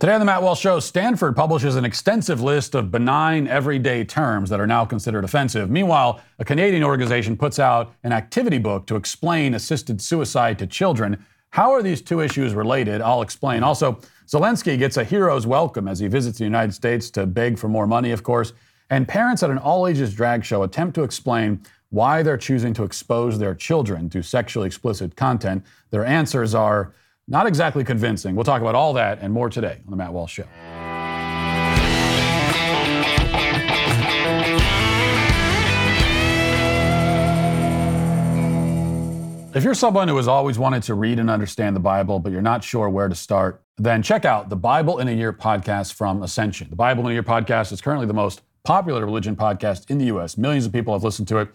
Today on the Matt Walsh Show, Stanford publishes an extensive list of benign everyday terms that are now considered offensive. Meanwhile, a Canadian organization puts out an activity book to explain assisted suicide to children. How are these two issues related? I'll explain. Also, Zelensky gets a hero's welcome as he visits the United States to beg for more money, of course. And parents at an all ages drag show attempt to explain why they're choosing to expose their children to sexually explicit content. Their answers are not exactly convincing. We'll talk about all that and more today on The Matt Walsh Show. If you're someone who has always wanted to read and understand the Bible, but you're not sure where to start, then check out the Bible in a Year podcast from Ascension. The Bible in a Year podcast is currently the most popular religion podcast in the U.S. Millions of people have listened to it.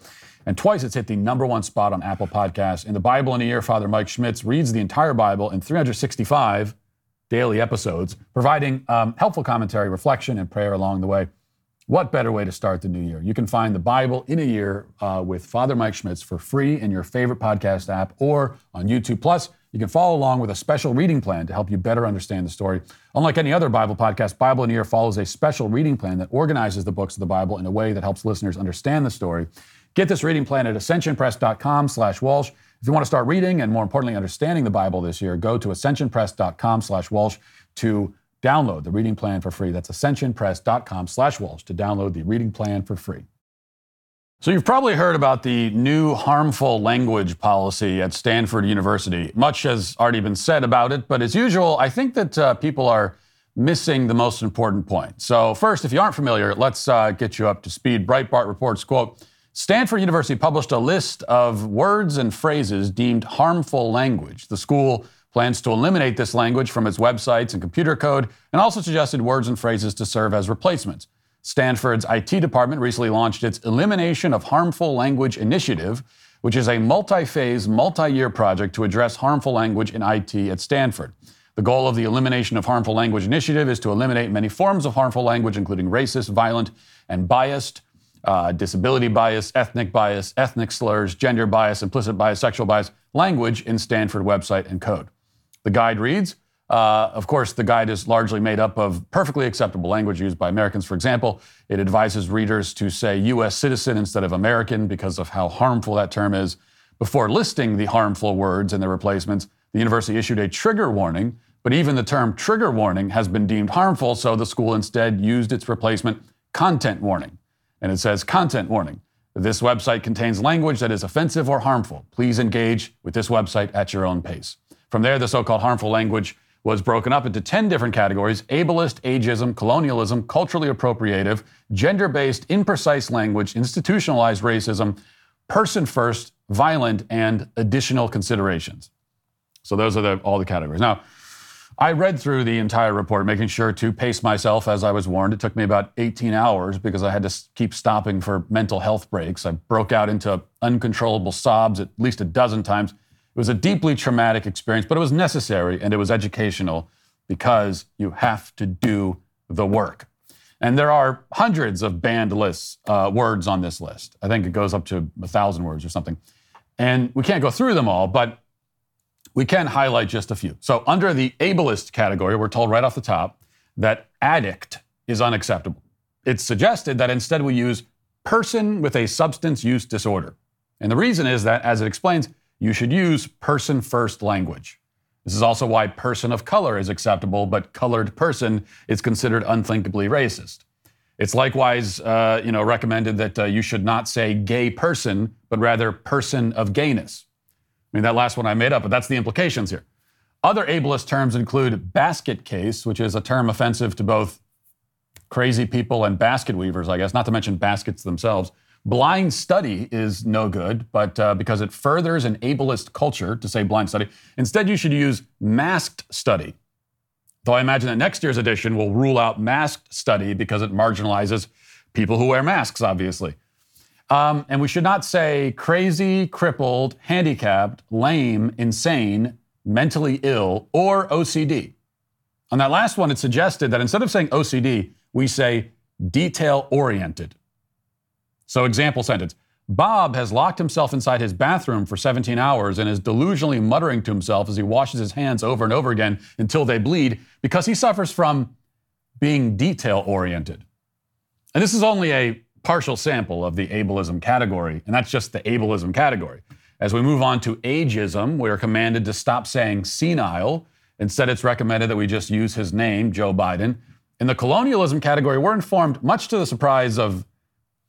And twice it's hit the number one spot on Apple Podcasts. In the Bible in a Year, Father Mike Schmitz reads the entire Bible in 365 daily episodes, providing um, helpful commentary, reflection, and prayer along the way. What better way to start the new year? You can find the Bible in a year uh, with Father Mike Schmitz for free in your favorite podcast app or on YouTube. Plus, you can follow along with a special reading plan to help you better understand the story. Unlike any other Bible podcast, Bible in a Year follows a special reading plan that organizes the books of the Bible in a way that helps listeners understand the story Get this reading plan at ascensionpress.com slash Walsh. If you want to start reading and more importantly understanding the Bible this year, go to ascensionpress.com slash Walsh to download the reading plan for free. That's ascensionpress.com slash Walsh to download the reading plan for free. So you've probably heard about the new harmful language policy at Stanford University. Much has already been said about it, but as usual, I think that uh, people are missing the most important point. So first, if you aren't familiar, let's uh, get you up to speed. Breitbart reports, quote, Stanford University published a list of words and phrases deemed harmful language. The school plans to eliminate this language from its websites and computer code, and also suggested words and phrases to serve as replacements. Stanford's IT department recently launched its Elimination of Harmful Language Initiative, which is a multi phase, multi year project to address harmful language in IT at Stanford. The goal of the Elimination of Harmful Language Initiative is to eliminate many forms of harmful language, including racist, violent, and biased uh, disability bias, ethnic bias, ethnic slurs, gender bias, implicit bias, sexual bias, language in Stanford website and code. The guide reads, uh, of course, the guide is largely made up of perfectly acceptable language used by Americans. For example, it advises readers to say U.S. citizen instead of American because of how harmful that term is. Before listing the harmful words and their replacements, the university issued a trigger warning, but even the term trigger warning has been deemed harmful, so the school instead used its replacement content warning and it says content warning. This website contains language that is offensive or harmful. Please engage with this website at your own pace. From there, the so called harmful language was broken up into 10 different categories ableist, ageism, colonialism, culturally appropriative, gender based, imprecise language, institutionalized racism, person first, violent, and additional considerations. So those are the, all the categories. Now, I read through the entire report, making sure to pace myself as I was warned. It took me about 18 hours because I had to keep stopping for mental health breaks. I broke out into uncontrollable sobs at least a dozen times. It was a deeply traumatic experience, but it was necessary and it was educational because you have to do the work. And there are hundreds of banned lists, uh, words on this list. I think it goes up to a thousand words or something. And we can't go through them all, but we can highlight just a few. So, under the ableist category, we're told right off the top that addict is unacceptable. It's suggested that instead we use person with a substance use disorder. And the reason is that, as it explains, you should use person first language. This is also why person of color is acceptable, but colored person is considered unthinkably racist. It's likewise, uh, you know, recommended that uh, you should not say gay person, but rather person of gayness. I mean, that last one I made up, but that's the implications here. Other ableist terms include basket case, which is a term offensive to both crazy people and basket weavers, I guess, not to mention baskets themselves. Blind study is no good, but uh, because it furthers an ableist culture to say blind study, instead you should use masked study. Though I imagine that next year's edition will rule out masked study because it marginalizes people who wear masks, obviously. Um, and we should not say crazy, crippled, handicapped, lame, insane, mentally ill, or OCD. On that last one, it suggested that instead of saying OCD, we say detail oriented. So, example sentence Bob has locked himself inside his bathroom for 17 hours and is delusionally muttering to himself as he washes his hands over and over again until they bleed because he suffers from being detail oriented. And this is only a partial sample of the ableism category, and that's just the ableism category. As we move on to ageism, we are commanded to stop saying senile. Instead, it's recommended that we just use his name, Joe Biden. In the colonialism category, we're informed, much to the surprise of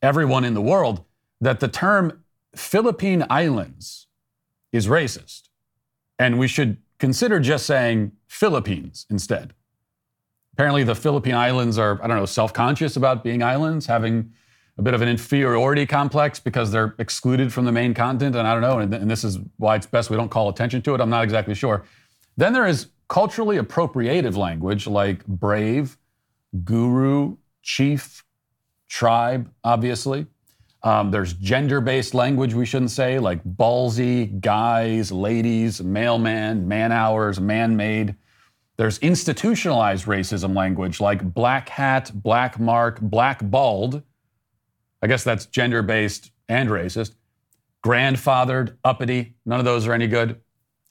everyone in the world, that the term Philippine Islands is racist. And we should consider just saying Philippines instead. Apparently, the Philippine Islands are, I don't know, self conscious about being islands, having a bit of an inferiority complex because they're excluded from the main content. And I don't know, and, and this is why it's best we don't call attention to it. I'm not exactly sure. Then there is culturally appropriative language like brave, guru, chief, tribe, obviously. Um, there's gender based language we shouldn't say, like ballsy, guys, ladies, mailman, man hours, man made. There's institutionalized racism language like black hat, black mark, black balled. I guess that's gender based and racist. Grandfathered, uppity, none of those are any good.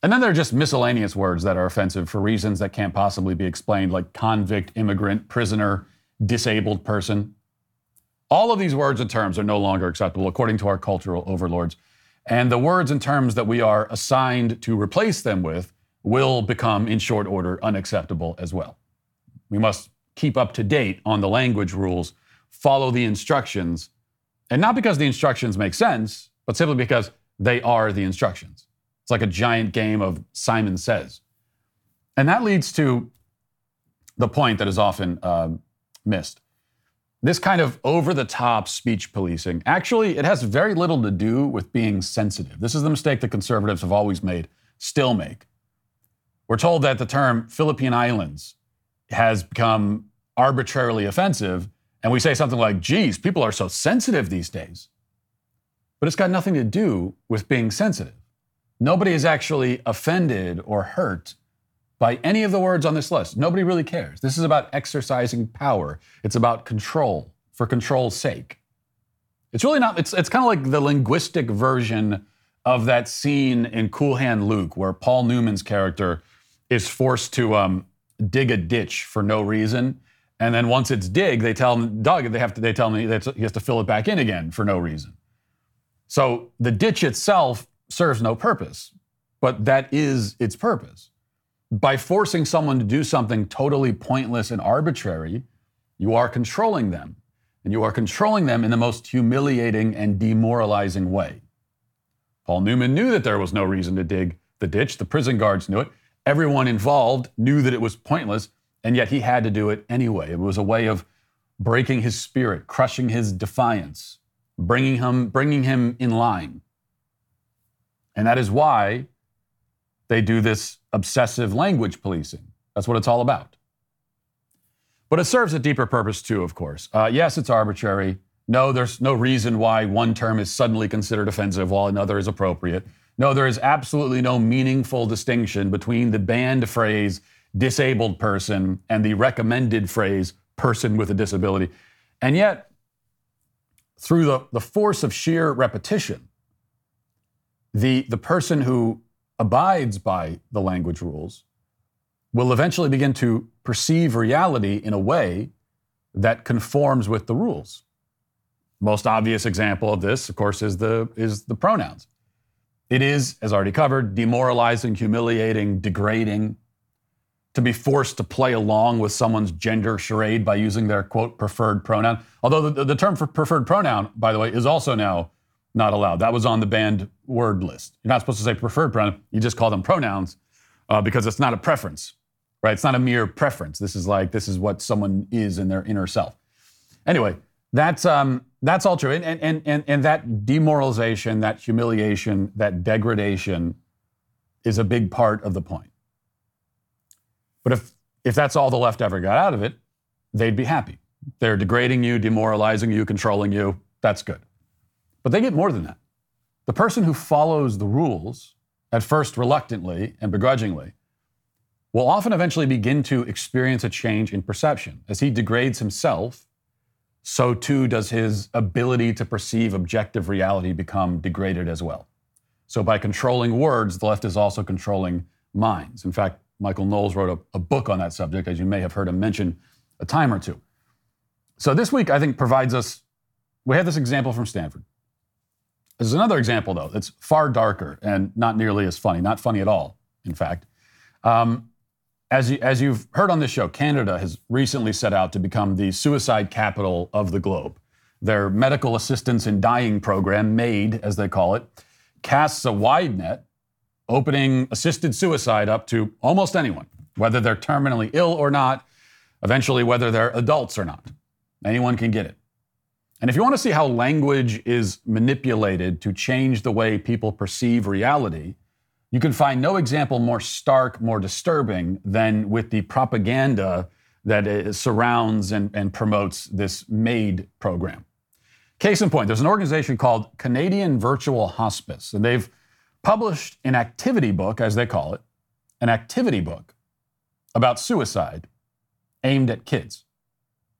And then there are just miscellaneous words that are offensive for reasons that can't possibly be explained, like convict, immigrant, prisoner, disabled person. All of these words and terms are no longer acceptable according to our cultural overlords. And the words and terms that we are assigned to replace them with will become, in short order, unacceptable as well. We must keep up to date on the language rules, follow the instructions, and not because the instructions make sense, but simply because they are the instructions. It's like a giant game of Simon Says. And that leads to the point that is often uh, missed this kind of over the top speech policing, actually, it has very little to do with being sensitive. This is the mistake that conservatives have always made, still make. We're told that the term Philippine Islands has become arbitrarily offensive, and we say something like, geez, people are so sensitive these days. But it's got nothing to do with being sensitive. Nobody is actually offended or hurt by any of the words on this list. Nobody really cares. This is about exercising power, it's about control for control's sake. It's really not, it's, it's kind of like the linguistic version of that scene in Cool Hand Luke where Paul Newman's character is forced to um, dig a ditch for no reason. And then once it's dig, they tell him, Doug, they have to, they tell him he has to fill it back in again for no reason. So the ditch itself serves no purpose, but that is its purpose by forcing someone to do something totally pointless and arbitrary, you are controlling them. And you are controlling them in the most humiliating and demoralizing way. Paul Newman knew that there was no reason to dig the ditch. The prison guards knew it. Everyone involved knew that it was pointless, and yet he had to do it anyway. It was a way of breaking his spirit, crushing his defiance, bringing him, bringing him in line. And that is why they do this obsessive language policing. That's what it's all about. But it serves a deeper purpose too, of course. Uh, yes, it's arbitrary. No, there's no reason why one term is suddenly considered offensive while another is appropriate. No, there is absolutely no meaningful distinction between the banned phrase disabled person and the recommended phrase person with a disability. And yet, through the, the force of sheer repetition, the, the person who abides by the language rules will eventually begin to perceive reality in a way that conforms with the rules. Most obvious example of this, of course, is the, is the pronouns. It is, as already covered, demoralizing, humiliating, degrading to be forced to play along with someone's gender charade by using their quote preferred pronoun. Although the, the term for preferred pronoun, by the way, is also now not allowed. That was on the banned word list. You're not supposed to say preferred pronoun. You just call them pronouns uh, because it's not a preference, right? It's not a mere preference. This is like this is what someone is in their inner self. Anyway, that's um, that's all true, and and and and that demoralization, that humiliation, that degradation is a big part of the point. But if if that's all the left ever got out of it, they'd be happy. They're degrading you, demoralizing you, controlling you. That's good. But they get more than that. The person who follows the rules, at first reluctantly and begrudgingly, will often eventually begin to experience a change in perception as he degrades himself so too does his ability to perceive objective reality become degraded as well. So, by controlling words, the left is also controlling minds. In fact, Michael Knowles wrote a, a, book on that subject, as you may have heard him mention a time or two. So, this week, I think, provides us, we have this example from Stanford. There's another example, though, that's far darker and not nearly as funny, not funny at all, in fact. Um, as, you, as you've heard on this show, Canada has recently set out to become the suicide capital of the globe. Their medical assistance in dying program, MAID, as they call it, casts a wide net, opening assisted suicide up to almost anyone, whether they're terminally ill or not, eventually, whether they're adults or not. Anyone can get it. And if you want to see how language is manipulated to change the way people perceive reality, you can find no example more stark, more disturbing than with the propaganda that surrounds and, and promotes this MAID program. Case in point, there's an organization called Canadian Virtual Hospice, and they've published an activity book, as they call it, an activity book about suicide aimed at kids.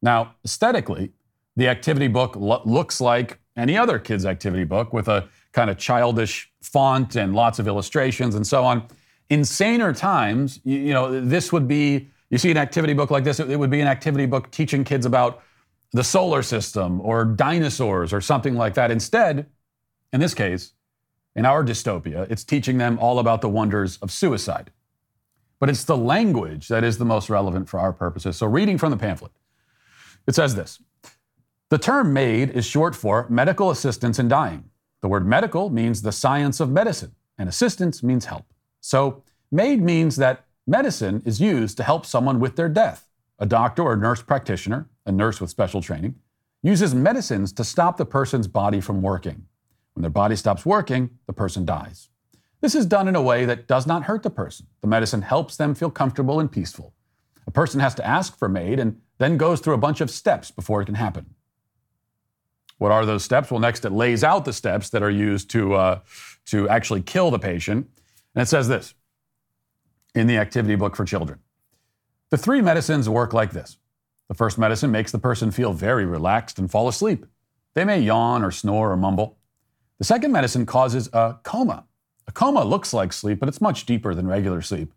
Now, aesthetically, the activity book lo- looks like any other kid's activity book with a kind of childish font and lots of illustrations and so on. In saner times, you, you know, this would be, you see an activity book like this, it, it would be an activity book teaching kids about the solar system or dinosaurs or something like that. Instead, in this case, in our dystopia, it's teaching them all about the wonders of suicide. But it's the language that is the most relevant for our purposes. So, reading from the pamphlet, it says this The term MAID is short for medical assistance in dying. The word medical means the science of medicine, and assistance means help. So, MAID means that medicine is used to help someone with their death. A doctor or nurse practitioner a nurse with special training, uses medicines to stop the person's body from working. When their body stops working, the person dies. This is done in a way that does not hurt the person. The medicine helps them feel comfortable and peaceful. A person has to ask for MAID and then goes through a bunch of steps before it can happen. What are those steps? Well, next it lays out the steps that are used to, uh, to actually kill the patient. And it says this in the activity book for children. The three medicines work like this the first medicine makes the person feel very relaxed and fall asleep. They may yawn or snore or mumble. The second medicine causes a coma. A coma looks like sleep, but it's much deeper than regular sleep.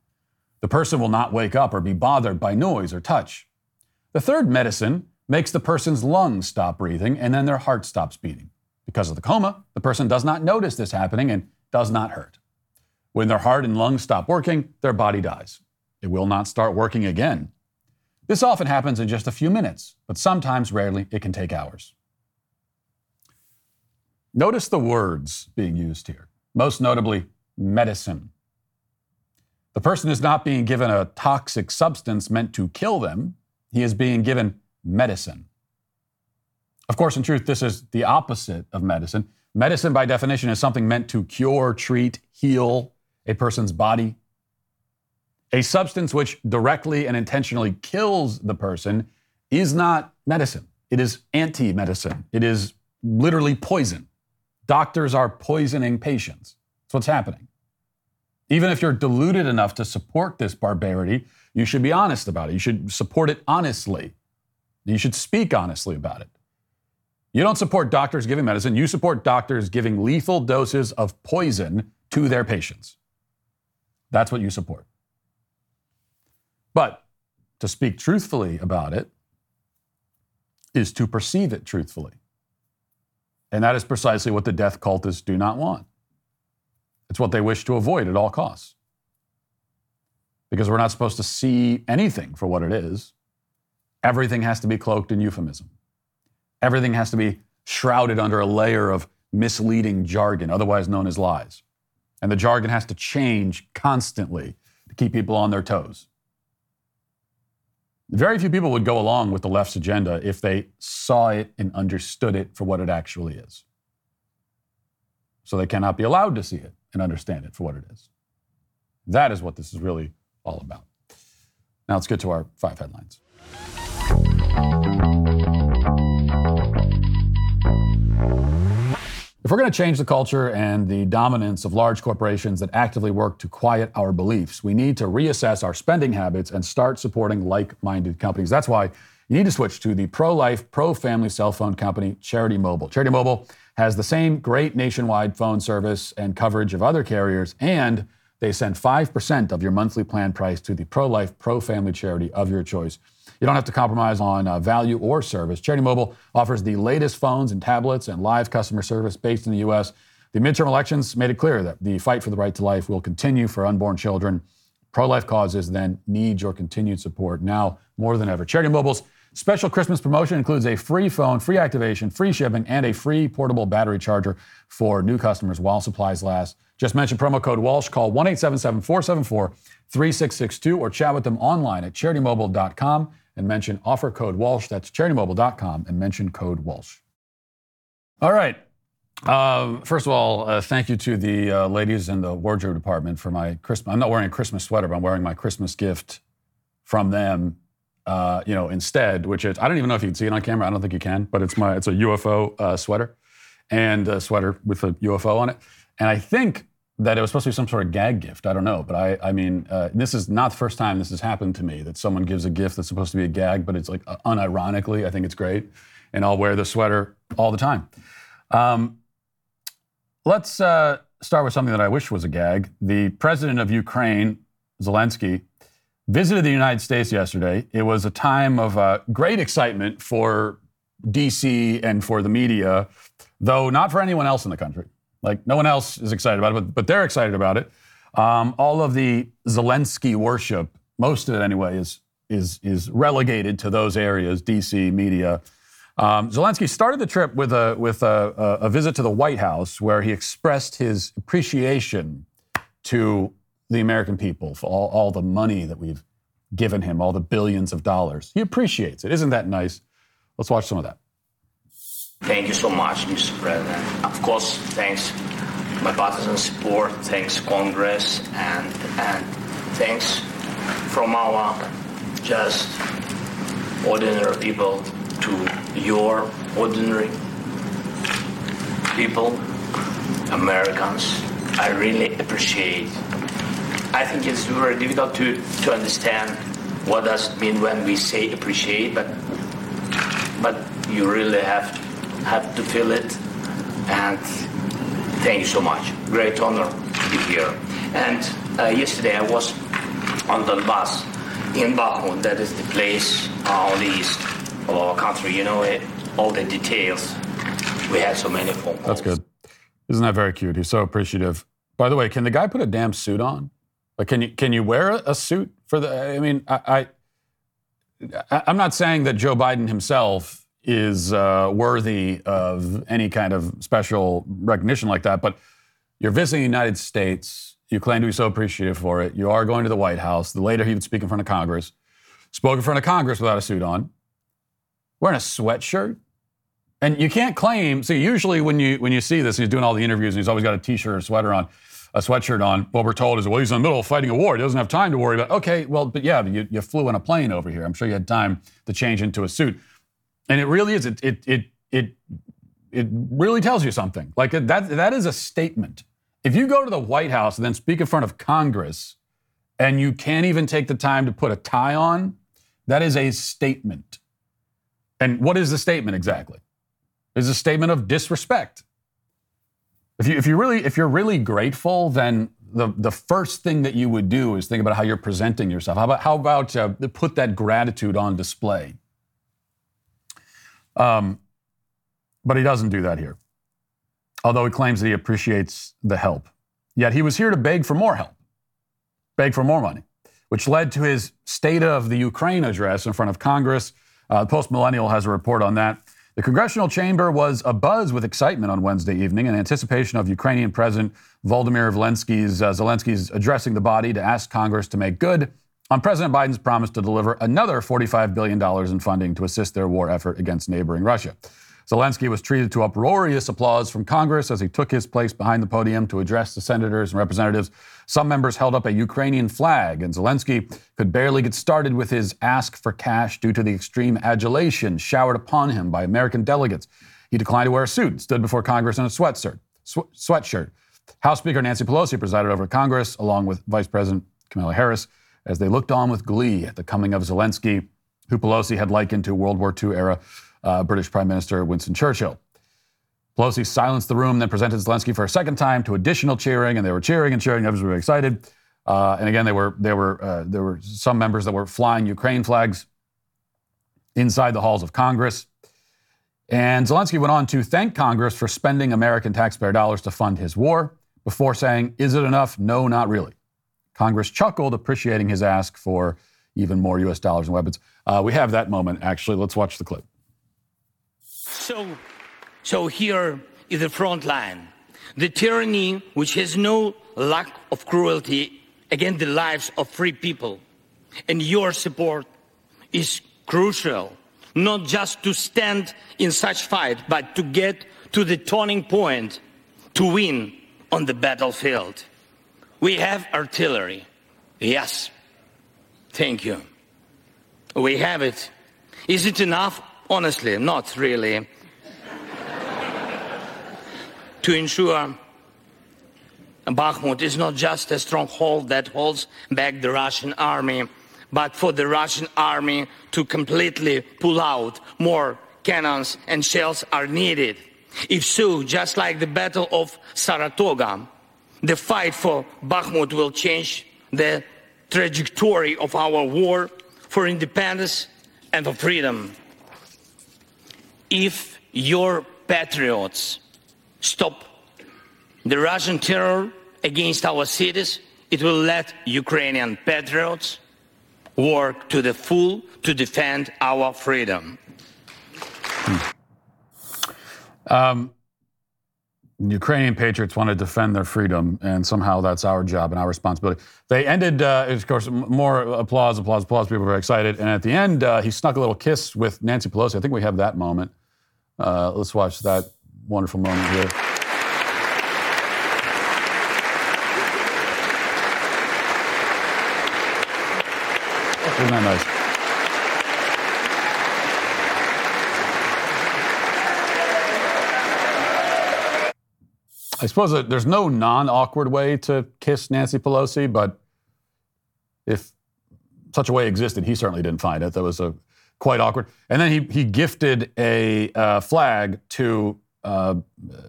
The person will not wake up or be bothered by noise or touch. The third medicine makes the person's lungs stop breathing and then their heart stops beating. Because of the coma, the person does not notice this happening and does not hurt. When their heart and lungs stop working, their body dies. It will not start working again this often happens in just a few minutes, but sometimes, rarely, it can take hours. Notice the words being used here, most notably, medicine. The person is not being given a toxic substance meant to kill them, he is being given medicine. Of course, in truth, this is the opposite of medicine. Medicine, by definition, is something meant to cure, treat, heal a person's body, a substance which directly and intentionally kills the person is not medicine. It is anti medicine. It is literally poison. Doctors are poisoning patients. That's what's happening. Even if you're deluded enough to support this barbarity, you should be honest about it. You should support it honestly. You should speak honestly about it. You don't support doctors giving medicine, you support doctors giving lethal doses of poison to their patients. That's what you support. But to speak truthfully about it is to perceive it truthfully. And that is precisely what the death cultists do not want. It's what they wish to avoid at all costs. Because we're not supposed to see anything for what it is. Everything has to be cloaked in euphemism. Everything has to be shrouded under a layer of misleading jargon, otherwise known as lies. And the jargon has to change constantly to keep people on their toes. Very few people would go along with the left's agenda if they saw it and understood it for what it actually is. So they cannot be allowed to see it and understand it for what it is. That is what this is really all about. Now let's get to our five headlines. If we're going to change the culture and the dominance of large corporations that actively work to quiet our beliefs, we need to reassess our spending habits and start supporting like minded companies. That's why you need to switch to the pro life, pro family cell phone company, Charity Mobile. Charity Mobile has the same great nationwide phone service and coverage of other carriers, and they send 5% of your monthly plan price to the pro life, pro family charity of your choice. You don't have to compromise on uh, value or service. Charity Mobile offers the latest phones and tablets and live customer service based in the U.S. The midterm elections made it clear that the fight for the right to life will continue for unborn children. Pro life causes then need your continued support now more than ever. Charity Mobile's Special Christmas promotion includes a free phone, free activation, free shipping, and a free portable battery charger for new customers while supplies last. Just mention promo code Walsh. Call 1 877 474 3662 or chat with them online at charitymobile.com and mention offer code Walsh. That's charitymobile.com and mention code Walsh. All right. Uh, first of all, uh, thank you to the uh, ladies in the wardrobe department for my Christmas. I'm not wearing a Christmas sweater, but I'm wearing my Christmas gift from them uh, you know, instead, which is I don't even know if you can see it on camera. I don't think you can, but it's my it's a UFO uh, sweater and a sweater with a UFO on it. And I think that it was supposed to be some sort of gag gift. I don't know, but I I mean, uh, this is not the first time this has happened to me that someone gives a gift that's supposed to be a gag, but it's like uh, unironically. I think it's great, and I'll wear the sweater all the time. Um, let's uh, start with something that I wish was a gag. The president of Ukraine, Zelensky visited the United States yesterday. It was a time of uh, great excitement for DC and for the media, though not for anyone else in the country. Like, no one else is excited about it, but, but they're excited about it. Um, all of the Zelensky worship, most of it anyway, is, is, is relegated to those areas, DC, media. Um, Zelensky started the trip with, a, with a, a visit to the White House, where he expressed his appreciation to the American people for all, all the money that we've given him, all the billions of dollars. He appreciates it. Isn't that nice? Let's watch some of that. Thank you so much, Mr. President. Of course, thanks bipartisan support, thanks Congress, and and thanks from our just ordinary people to your ordinary people, Americans. I really appreciate I think it's very difficult to, to understand what does it mean when we say appreciate, but but you really have have to feel it. And thank you so much. Great honor to be here. And uh, yesterday I was on Donbass in Bakhmut. That is the place on the east of our country. You know it, all the details. We had so many phone calls. That's good. Isn't that very cute? He's so appreciative. By the way, can the guy put a damn suit on? Like, can you can you wear a suit for the? I mean, I, I am not saying that Joe Biden himself is uh, worthy of any kind of special recognition like that, but you're visiting the United States. You claim to be so appreciative for it. You are going to the White House. The later he would speak in front of Congress. Spoke in front of Congress without a suit on, wearing a sweatshirt. And you can't claim. See, usually when you when you see this, he's doing all the interviews, and he's always got a t-shirt or sweater on a sweatshirt on, what we're told is, well, he's in the middle of fighting a war. He doesn't have time to worry about. Okay, well, but yeah, you, you flew in a plane over here. I'm sure you had time to change into a suit. And it really is. It it it it it really tells you something. Like that that is a statement. If you go to the White House and then speak in front of Congress, and you can't even take the time to put a tie on, that is a statement. And what is the statement exactly? It's a statement of disrespect. If you if you really if you're really grateful, then the the first thing that you would do is think about how you're presenting yourself. How about how about uh, put that gratitude on display? Um, but he doesn't do that here. Although he claims that he appreciates the help, yet he was here to beg for more help, beg for more money, which led to his State of the Ukraine address in front of Congress. Uh, Post Millennial has a report on that. The congressional chamber was abuzz with excitement on Wednesday evening in anticipation of Ukrainian President Volodymyr Zelensky's, uh, Zelensky's addressing the body to ask Congress to make good on President Biden's promise to deliver another $45 billion in funding to assist their war effort against neighboring Russia. Zelensky was treated to uproarious applause from Congress as he took his place behind the podium to address the senators and representatives. Some members held up a Ukrainian flag, and Zelensky could barely get started with his ask for cash due to the extreme adulation showered upon him by American delegates. He declined to wear a suit stood before Congress in a sweatshirt. Sw- sweatshirt. House Speaker Nancy Pelosi presided over Congress, along with Vice President Kamala Harris, as they looked on with glee at the coming of Zelensky who Pelosi had likened to World War II era uh, British Prime Minister Winston Churchill. Pelosi silenced the room, then presented Zelensky for a second time to additional cheering, and they were cheering and cheering. Was very excited. Uh, and again, were, were, uh, there were some members that were flying Ukraine flags inside the halls of Congress. And Zelensky went on to thank Congress for spending American taxpayer dollars to fund his war before saying, Is it enough? No, not really. Congress chuckled, appreciating his ask for even more U.S. dollars and weapons. Uh, we have that moment, actually. Let's watch the clip. So, so here is the front line. The tyranny which has no lack of cruelty against the lives of free people. And your support is crucial, not just to stand in such fight, but to get to the turning point to win on the battlefield. We have artillery. Yes. Thank you. We have it. Is it enough? Honestly, not really. to ensure Bakhmut is not just a stronghold that holds back the Russian army, but for the Russian army to completely pull out, more cannons and shells are needed. If so, just like the Battle of Saratoga, the fight for Bakhmut will change the trajectory of our war for independence and for freedom. If your patriots stop the Russian terror against our cities, it will let Ukrainian patriots work to the full to defend our freedom. Um, Ukrainian patriots want to defend their freedom, and somehow that's our job and our responsibility. They ended, uh, of course, more applause, applause, applause. People were excited. And at the end, uh, he snuck a little kiss with Nancy Pelosi. I think we have that moment. Uh, let's watch that wonderful moment here. Isn't that nice? I suppose there's no non-awkward way to kiss Nancy Pelosi, but if such a way existed, he certainly didn't find it. That was a quite awkward. And then he he gifted a uh, flag to uh,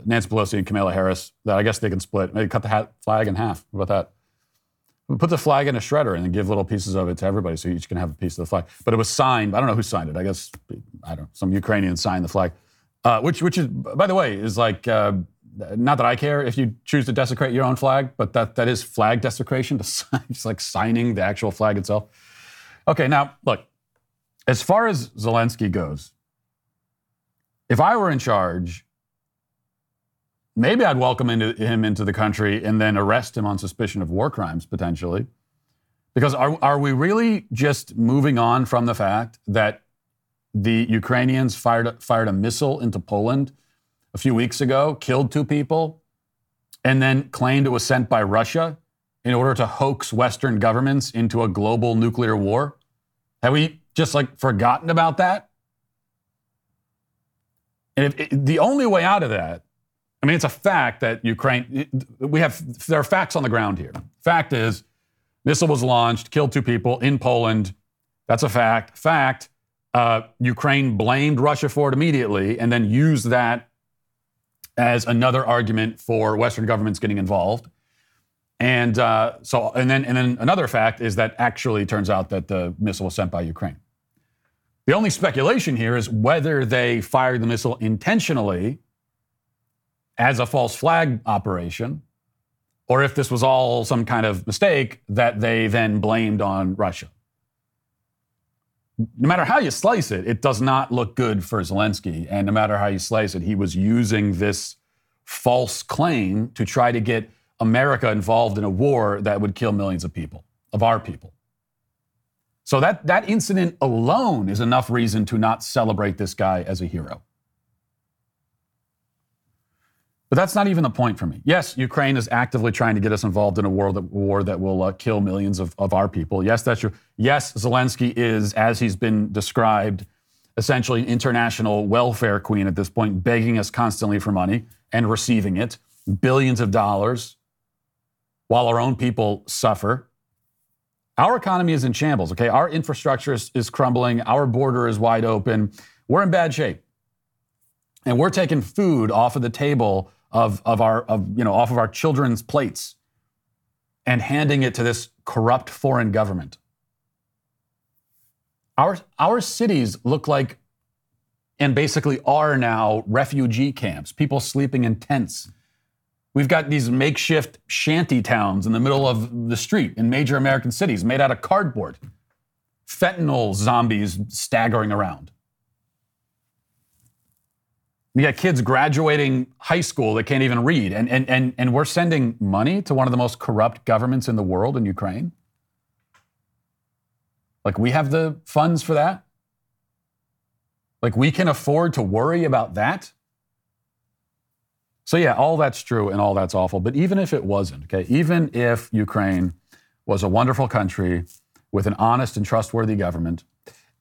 Nancy Pelosi and Kamala Harris that I guess they can split. Maybe cut the hat, flag in half. How about that? Put the flag in a shredder and then give little pieces of it to everybody so each can have a piece of the flag. But it was signed. I don't know who signed it. I guess I don't. know, Some Ukrainian signed the flag, uh, which which is by the way is like uh, not that I care if you choose to desecrate your own flag, but that that is flag desecration. It's like signing the actual flag itself. Okay, now look. As far as Zelensky goes, if I were in charge, maybe I'd welcome into, him into the country and then arrest him on suspicion of war crimes potentially. Because are, are we really just moving on from the fact that the Ukrainians fired, fired a missile into Poland a few weeks ago, killed two people, and then claimed it was sent by Russia in order to hoax Western governments into a global nuclear war? Have we just like forgotten about that? And if, the only way out of that, I mean, it's a fact that Ukraine, we have, there are facts on the ground here. Fact is, missile was launched, killed two people in Poland. That's a fact. Fact, uh, Ukraine blamed Russia for it immediately and then used that as another argument for Western governments getting involved. And uh, so, and then, and then another fact is that actually turns out that the missile was sent by Ukraine. The only speculation here is whether they fired the missile intentionally as a false flag operation, or if this was all some kind of mistake that they then blamed on Russia. No matter how you slice it, it does not look good for Zelensky. And no matter how you slice it, he was using this false claim to try to get America involved in a war that would kill millions of people, of our people. So that, that incident alone is enough reason to not celebrate this guy as a hero. But that's not even the point for me. Yes, Ukraine is actively trying to get us involved in a war that, war that will uh, kill millions of, of our people. Yes, that's true. Yes, Zelensky is, as he's been described, essentially an international welfare queen at this point, begging us constantly for money and receiving it, billions of dollars, while our own people suffer. Our economy is in shambles, okay? Our infrastructure is, is crumbling. Our border is wide open. We're in bad shape. And we're taking food off of the table of, of our, of, you know, off of our children's plates and handing it to this corrupt foreign government. Our, our cities look like, and basically are now, refugee camps, people sleeping in tents. We've got these makeshift shanty towns in the middle of the street in major American cities made out of cardboard. Fentanyl zombies staggering around. We got kids graduating high school that can't even read, and, and, and, and we're sending money to one of the most corrupt governments in the world in Ukraine. Like, we have the funds for that? Like, we can afford to worry about that? So, yeah, all that's true and all that's awful. But even if it wasn't, okay, even if Ukraine was a wonderful country with an honest and trustworthy government,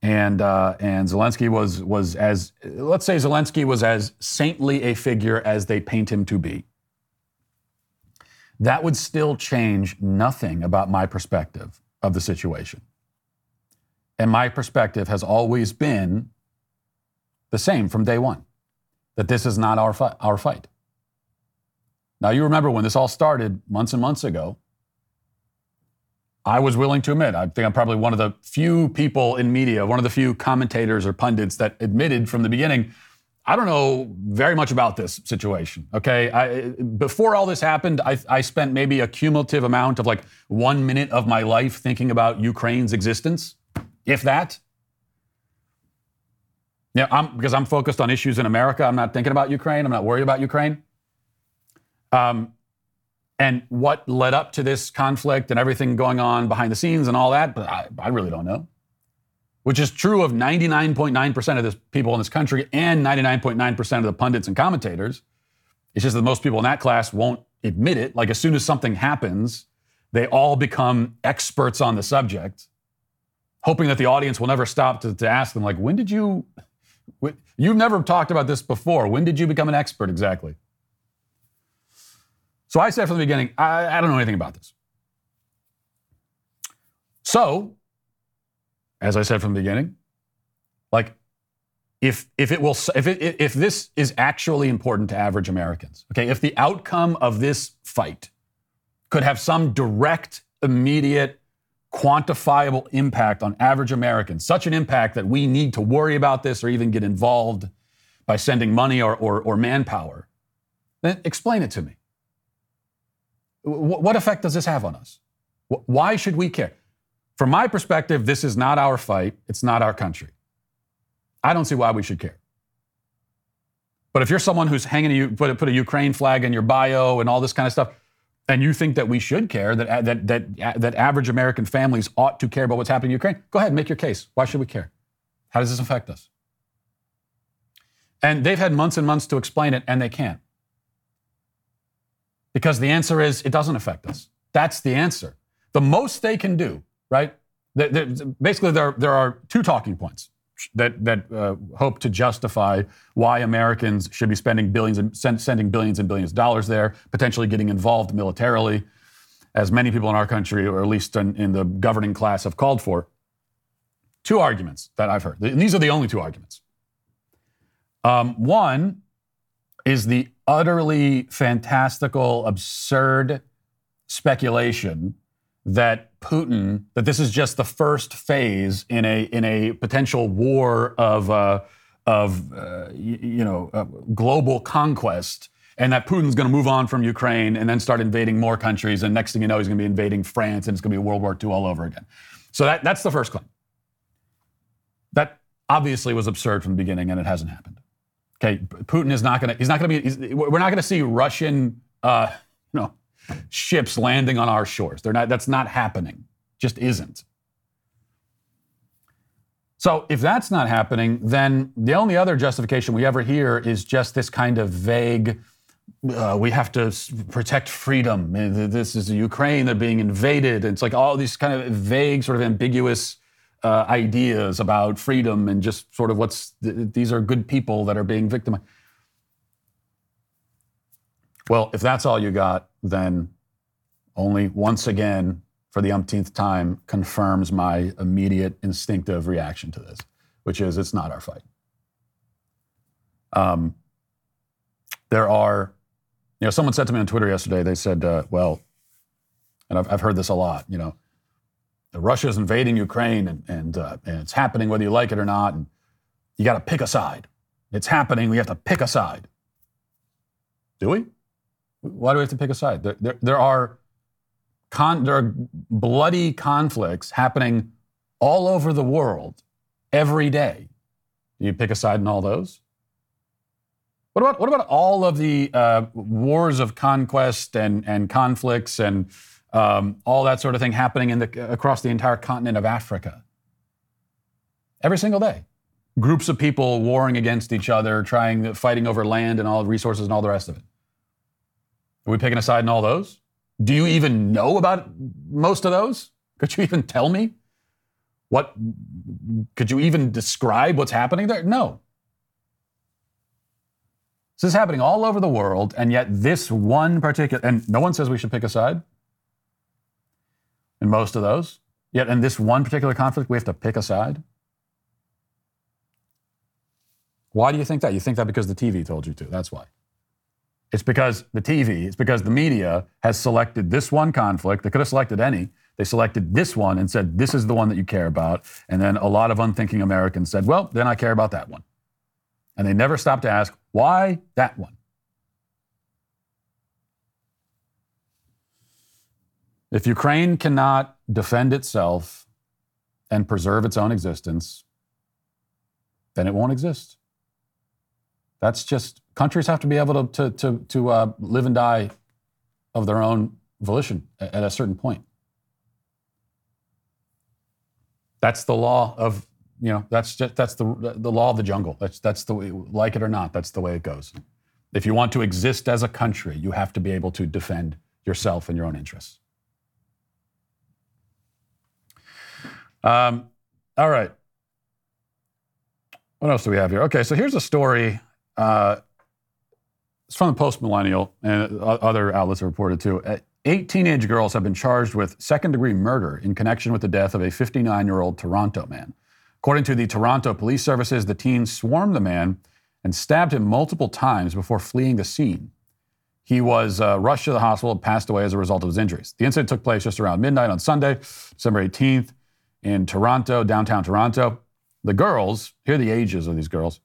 and uh, and Zelensky was was as let's say Zelensky was as saintly a figure as they paint him to be. That would still change nothing about my perspective of the situation. And my perspective has always been the same from day one that this is not our, fi- our fight. Now, you remember when this all started months and months ago, I was willing to admit, I think I'm probably one of the few people in media, one of the few commentators or pundits that admitted from the beginning, I don't know very much about this situation. Okay. I, before all this happened, I, I spent maybe a cumulative amount of like one minute of my life thinking about Ukraine's existence if that. Yeah, I'm, because I'm focused on issues in America. I'm not thinking about Ukraine. I'm not worried about Ukraine. Um, and what led up to this conflict and everything going on behind the scenes and all that, but I, I really don't know. Which is true of 99.9% of the people in this country and 99.9% of the pundits and commentators. It's just that most people in that class won't admit it. Like as soon as something happens, they all become experts on the subject hoping that the audience will never stop to, to ask them, like, when did you, you've never talked about this before. When did you become an expert exactly? So I said from the beginning, I, I don't know anything about this. So, as I said from the beginning, like, if if it will if it if this is actually important to average Americans, okay, if the outcome of this fight could have some direct, immediate quantifiable impact on average Americans, such an impact that we need to worry about this or even get involved by sending money or, or, or manpower, then explain it to me. What effect does this have on us? Why should we care? From my perspective, this is not our fight, it's not our country. I don't see why we should care. But if you're someone who's hanging put a, put a Ukraine flag in your bio and all this kind of stuff, and you think that we should care, that, uh, that, that, uh, that average American families ought to care about what's happening in Ukraine, go ahead, and make your case. Why should we care? How does this affect us? And they've had months and months to explain it, and they can't. Because the answer is it doesn't affect us. That's the answer. The most they can do, right? Basically, there, there are two talking points that that uh, hope to justify why Americans should be spending billions and send, sending billions and billions of dollars there, potentially getting involved militarily, as many people in our country, or at least in, in the governing class, have called for. Two arguments that I've heard. And these are the only two arguments. Um, one is the utterly fantastical, absurd speculation that Putin, that this is just the first phase in a in a potential war of uh, of uh, you, you, know uh, global conquest, and that Putin's going to move on from Ukraine and then start invading more countries, and next thing you know, he's going to be invading France, and it's going to be World War II all over again. So that that's the first claim. That obviously was absurd from the beginning, and it hasn't happened. Okay, Putin is not going to. He's not going to be. we're not going to see Russian. Uh, you know, ships landing on our shores. They're not, that's not happening. Just isn't. So if that's not happening, then the only other justification we ever hear is just this kind of vague. Uh, we have to protect freedom. This is Ukraine; they're being invaded. It's like all these kind of vague, sort of ambiguous uh, ideas about freedom and just sort of what's these are good people that are being victimized. Well, if that's all you got, then only once again, for the umpteenth time confirms my immediate instinctive reaction to this, which is it's not our fight. Um, there are, you know, someone said to me on Twitter yesterday, they said, uh, well, and I've, I've heard this a lot, you know, Russia's invading Ukraine and, and, uh, and it's happening whether you like it or not. And you got to pick a side. It's happening. We have to pick a side. Do we? Why do we have to pick a side? There, there, there are con- there are bloody conflicts happening all over the world every day. Do you pick a side in all those? What about, what about all of the uh, wars of conquest and, and conflicts and um, all that sort of thing happening in the, across the entire continent of Africa? Every single day. Groups of people warring against each other, trying, fighting over land and all resources and all the rest of it. Are we picking a side in all those? Do you even know about most of those? Could you even tell me? What could you even describe what's happening there? No. This is happening all over the world, and yet this one particular, and no one says we should pick a side in most of those. Yet in this one particular conflict, we have to pick a side. Why do you think that? You think that because the TV told you to. That's why. It's because the TV, it's because the media has selected this one conflict. They could have selected any. They selected this one and said, this is the one that you care about. And then a lot of unthinking Americans said, well, then I care about that one. And they never stopped to ask, why that one? If Ukraine cannot defend itself and preserve its own existence, then it won't exist. That's just countries have to be able to to to, to uh, live and die of their own volition at, at a certain point. That's the law of you know that's just that's the the law of the jungle. That's that's the way, like it or not. That's the way it goes. If you want to exist as a country, you have to be able to defend yourself and your own interests. Um, all right. What else do we have here? Okay, so here's a story uh, it's from the Post Millennial, and other outlets reported too. Uh, eight teenage girls have been charged with second degree murder in connection with the death of a 59 year old Toronto man. According to the Toronto Police Services, the teens swarmed the man and stabbed him multiple times before fleeing the scene. He was uh, rushed to the hospital and passed away as a result of his injuries. The incident took place just around midnight on Sunday, December 18th, in Toronto, downtown Toronto. The girls, here are the ages of these girls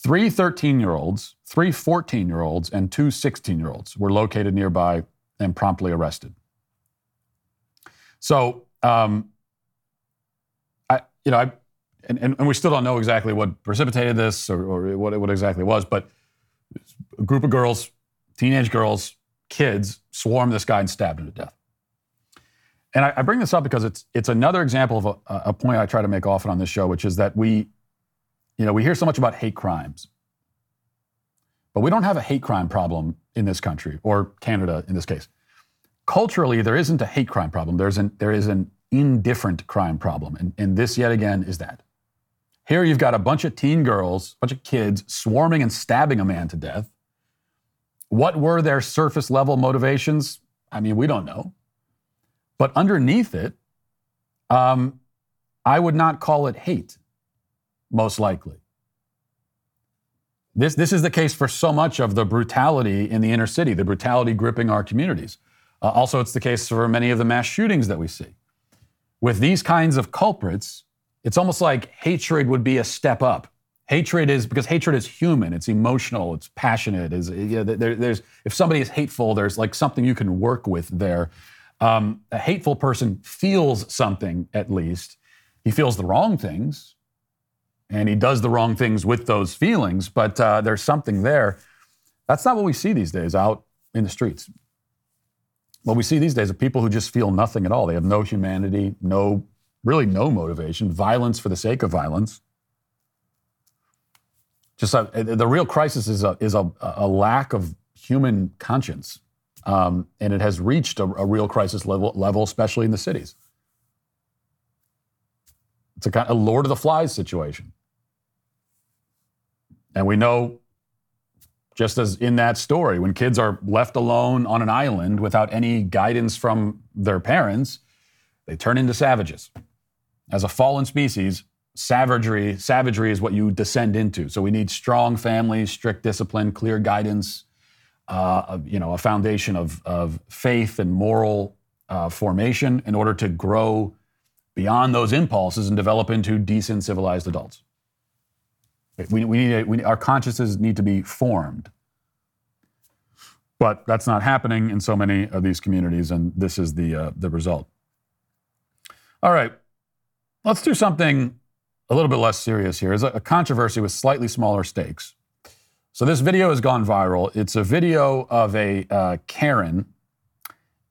Three 13 year olds, three 14 year olds, and two 16 year olds were located nearby and promptly arrested. So, um, I, you know, I, and, and, and, we still don't know exactly what precipitated this or, or what, what exactly it was, but a group of girls, teenage girls, kids, swarmed this guy and stabbed him to death. And I, I bring this up because it's, it's another example of a, a point I try to make often on this show, which is that we, you know, we hear so much about hate crimes, but we don't have a hate crime problem in this country or Canada in this case. Culturally, there isn't a hate crime problem. There's an, there is an indifferent crime problem. And, and this, yet again, is that. Here you've got a bunch of teen girls, a bunch of kids swarming and stabbing a man to death. What were their surface level motivations? I mean, we don't know. But underneath it, um, I would not call it hate most likely. This, this is the case for so much of the brutality in the inner city, the brutality gripping our communities. Uh, also, it's the case for many of the mass shootings that we see. With these kinds of culprits, it's almost like hatred would be a step up. Hatred is because hatred is human, it's emotional, it's passionate. Is yeah, there, there's if somebody is hateful, there's like something you can work with there. Um, a hateful person feels something at least. He feels the wrong things, and he does the wrong things with those feelings, but uh, there's something there. That's not what we see these days out in the streets. What we see these days are people who just feel nothing at all. They have no humanity, no, really no motivation, violence for the sake of violence. Just a, the real crisis is a, is a, a lack of human conscience. Um, and it has reached a, a real crisis level, level, especially in the cities. It's a kind of a Lord of the Flies situation. And we know, just as in that story, when kids are left alone on an island without any guidance from their parents, they turn into savages. As a fallen species, savagery, savagery is what you descend into. So we need strong families, strict discipline, clear guidance, uh, you know, a foundation of, of faith and moral uh, formation in order to grow beyond those impulses and develop into decent, civilized adults. We, we need, we, our consciences need to be formed. But that's not happening in so many of these communities, and this is the, uh, the result. All right, let's do something a little bit less serious here. It's a controversy with slightly smaller stakes. So this video has gone viral. It's a video of a uh, Karen,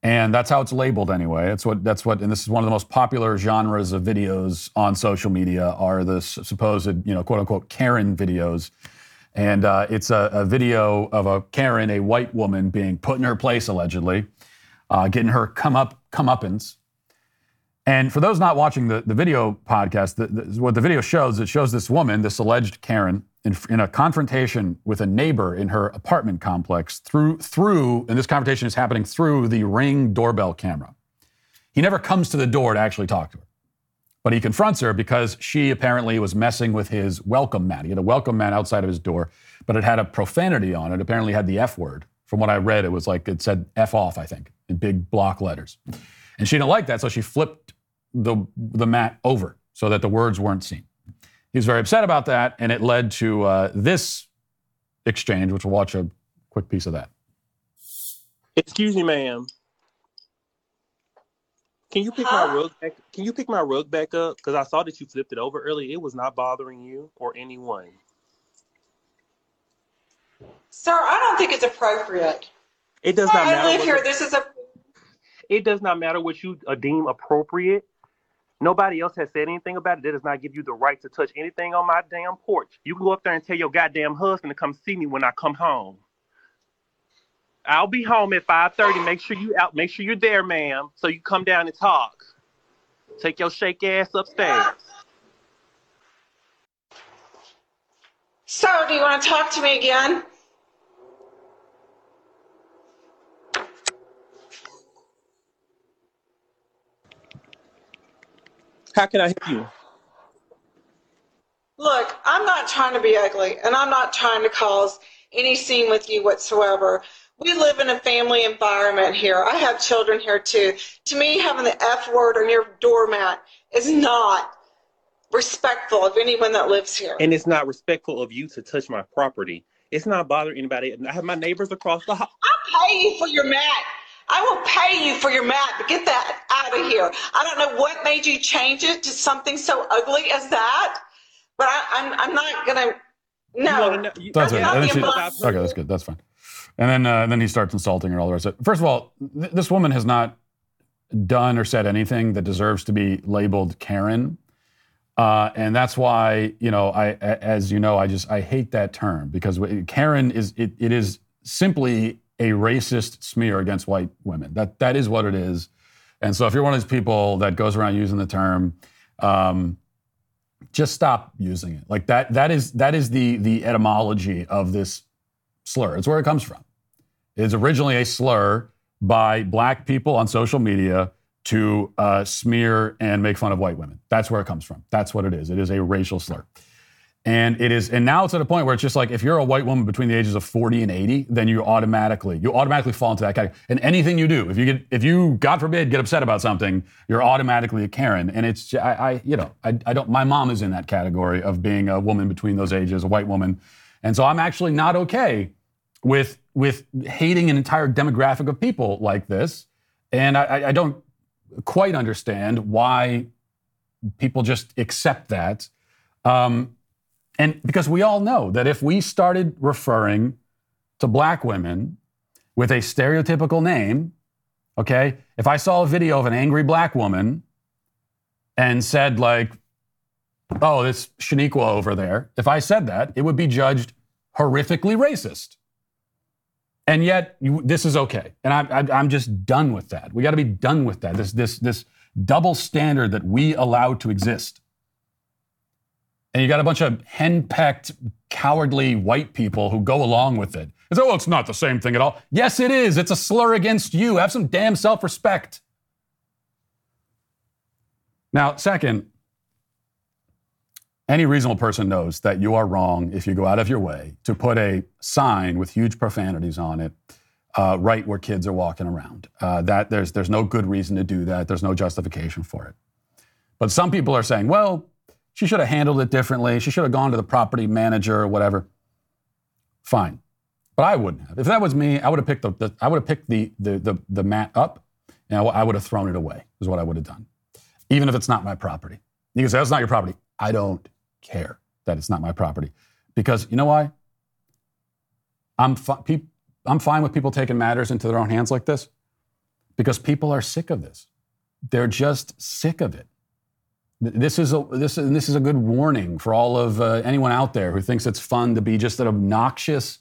and that's how it's labeled anyway. It's what that's what, and this is one of the most popular genres of videos on social media are the supposed, you know, quote unquote Karen videos. And uh, it's a, a, video of a Karen, a white woman, being put in her place allegedly, uh, getting her come up comeuppance. And for those not watching the, the video podcast, the, the, what the video shows, it shows this woman, this alleged Karen, in, in, a confrontation with a neighbor in her apartment complex through through and this confrontation is happening through the ring doorbell camera. He never comes to the door to actually talk to her but he confronts her because she apparently was messing with his welcome mat. He had a welcome mat outside of his door but it had a profanity on it. Apparently had the f word. From what i read it was like it said f off i think in big block letters. And she didn't like that so she flipped the the mat over so that the words weren't seen he was very upset about that, and it led to uh, this exchange, which we'll watch a quick piece of that. Excuse me, ma'am. Can you pick huh? my rug back? Can you pick my rug back up? Because I saw that you flipped it over earlier. It was not bothering you or anyone. Sir, I don't think it's appropriate. It does not matter. I live here. This is a. It does not matter what you uh, deem appropriate. Nobody else has said anything about it. That does not give you the right to touch anything on my damn porch. You can go up there and tell your goddamn husband to come see me when I come home. I'll be home at 5:30. Make sure you out. Make sure you're there, ma'am, so you come down and talk. Take your shake ass upstairs. So, do you want to talk to me again? How can I help you? Look, I'm not trying to be ugly, and I'm not trying to cause any scene with you whatsoever. We live in a family environment here. I have children here too. To me, having the F word on your doormat is not respectful of anyone that lives here. And it's not respectful of you to touch my property. It's not bothering anybody. I have my neighbors across the hall. I pay you for your mat. I will pay you for your mat, but get that out of here. I don't know what made you change it to something so ugly as that, but I, am I'm, I'm not gonna. No, know, you, that's right. She, okay, that's good. That's fine. And then uh, then he starts insulting her all the rest. Of it. First of all, th- this woman has not done or said anything that deserves to be labeled Karen. Uh, and that's why, you know, I, as you know, I just I hate that term because Karen is it, it is simply a racist smear against white women. That that is what it is. And so if you're one of these people that goes around using the term, um, just stop using it. Like that that is that is the the etymology of this slur. It's where it comes from. It's originally a slur by black people on social media to uh, smear and make fun of white women. That's where it comes from. That's what it is. It is a racial slur. And it is, and now it's at a point where it's just like if you're a white woman between the ages of 40 and 80, then you automatically, you automatically fall into that category. And anything you do, if you get, if you, God forbid, get upset about something, you're automatically a Karen. And it's, I, I you know, I, I don't, my mom is in that category of being a woman between those ages, a white woman. And so I'm actually not okay with, with hating an entire demographic of people like this. And I, I don't quite understand why people just accept that. Um, and because we all know that if we started referring to black women with a stereotypical name, okay, if I saw a video of an angry black woman and said, like, oh, this Shaniqua over there, if I said that, it would be judged horrifically racist. And yet, you, this is okay. And I, I'm just done with that. We got to be done with that. This, this, this double standard that we allow to exist and you got a bunch of henpecked, cowardly white people who go along with it. It's, oh, it's not the same thing at all. Yes, it is. It's a slur against you. Have some damn self respect. Now, second, any reasonable person knows that you are wrong if you go out of your way to put a sign with huge profanities on it uh, right where kids are walking around. Uh, that there's there's no good reason to do that. There's no justification for it. But some people are saying, well, she should have handled it differently. She should have gone to the property manager or whatever. Fine, but I wouldn't have. If that was me, I would have picked the, the I would have picked the the the, the mat up, and I would have thrown it away. Is what I would have done, even if it's not my property. You can say that's not your property. I don't care that it's not my property. Because you know why? I'm, fi- pe- I'm fine with people taking matters into their own hands like this because people are sick of this. They're just sick of it. This is a, this, and this is a good warning for all of uh, anyone out there who thinks it's fun to be just an obnoxious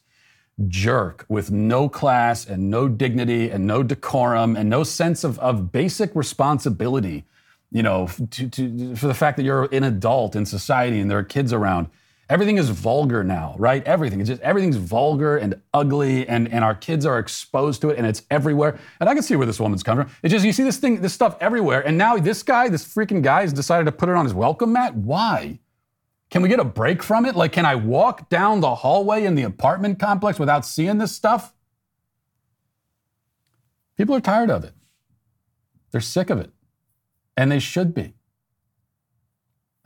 jerk with no class and no dignity and no decorum and no sense of, of basic responsibility you know, to, to, for the fact that you're an adult in society and there are kids around. Everything is vulgar now, right? Everything. It's just everything's vulgar and ugly, and, and our kids are exposed to it, and it's everywhere. And I can see where this woman's coming from. It's just you see this thing, this stuff everywhere, and now this guy, this freaking guy, has decided to put it on his welcome mat. Why? Can we get a break from it? Like, can I walk down the hallway in the apartment complex without seeing this stuff? People are tired of it. They're sick of it and they should be.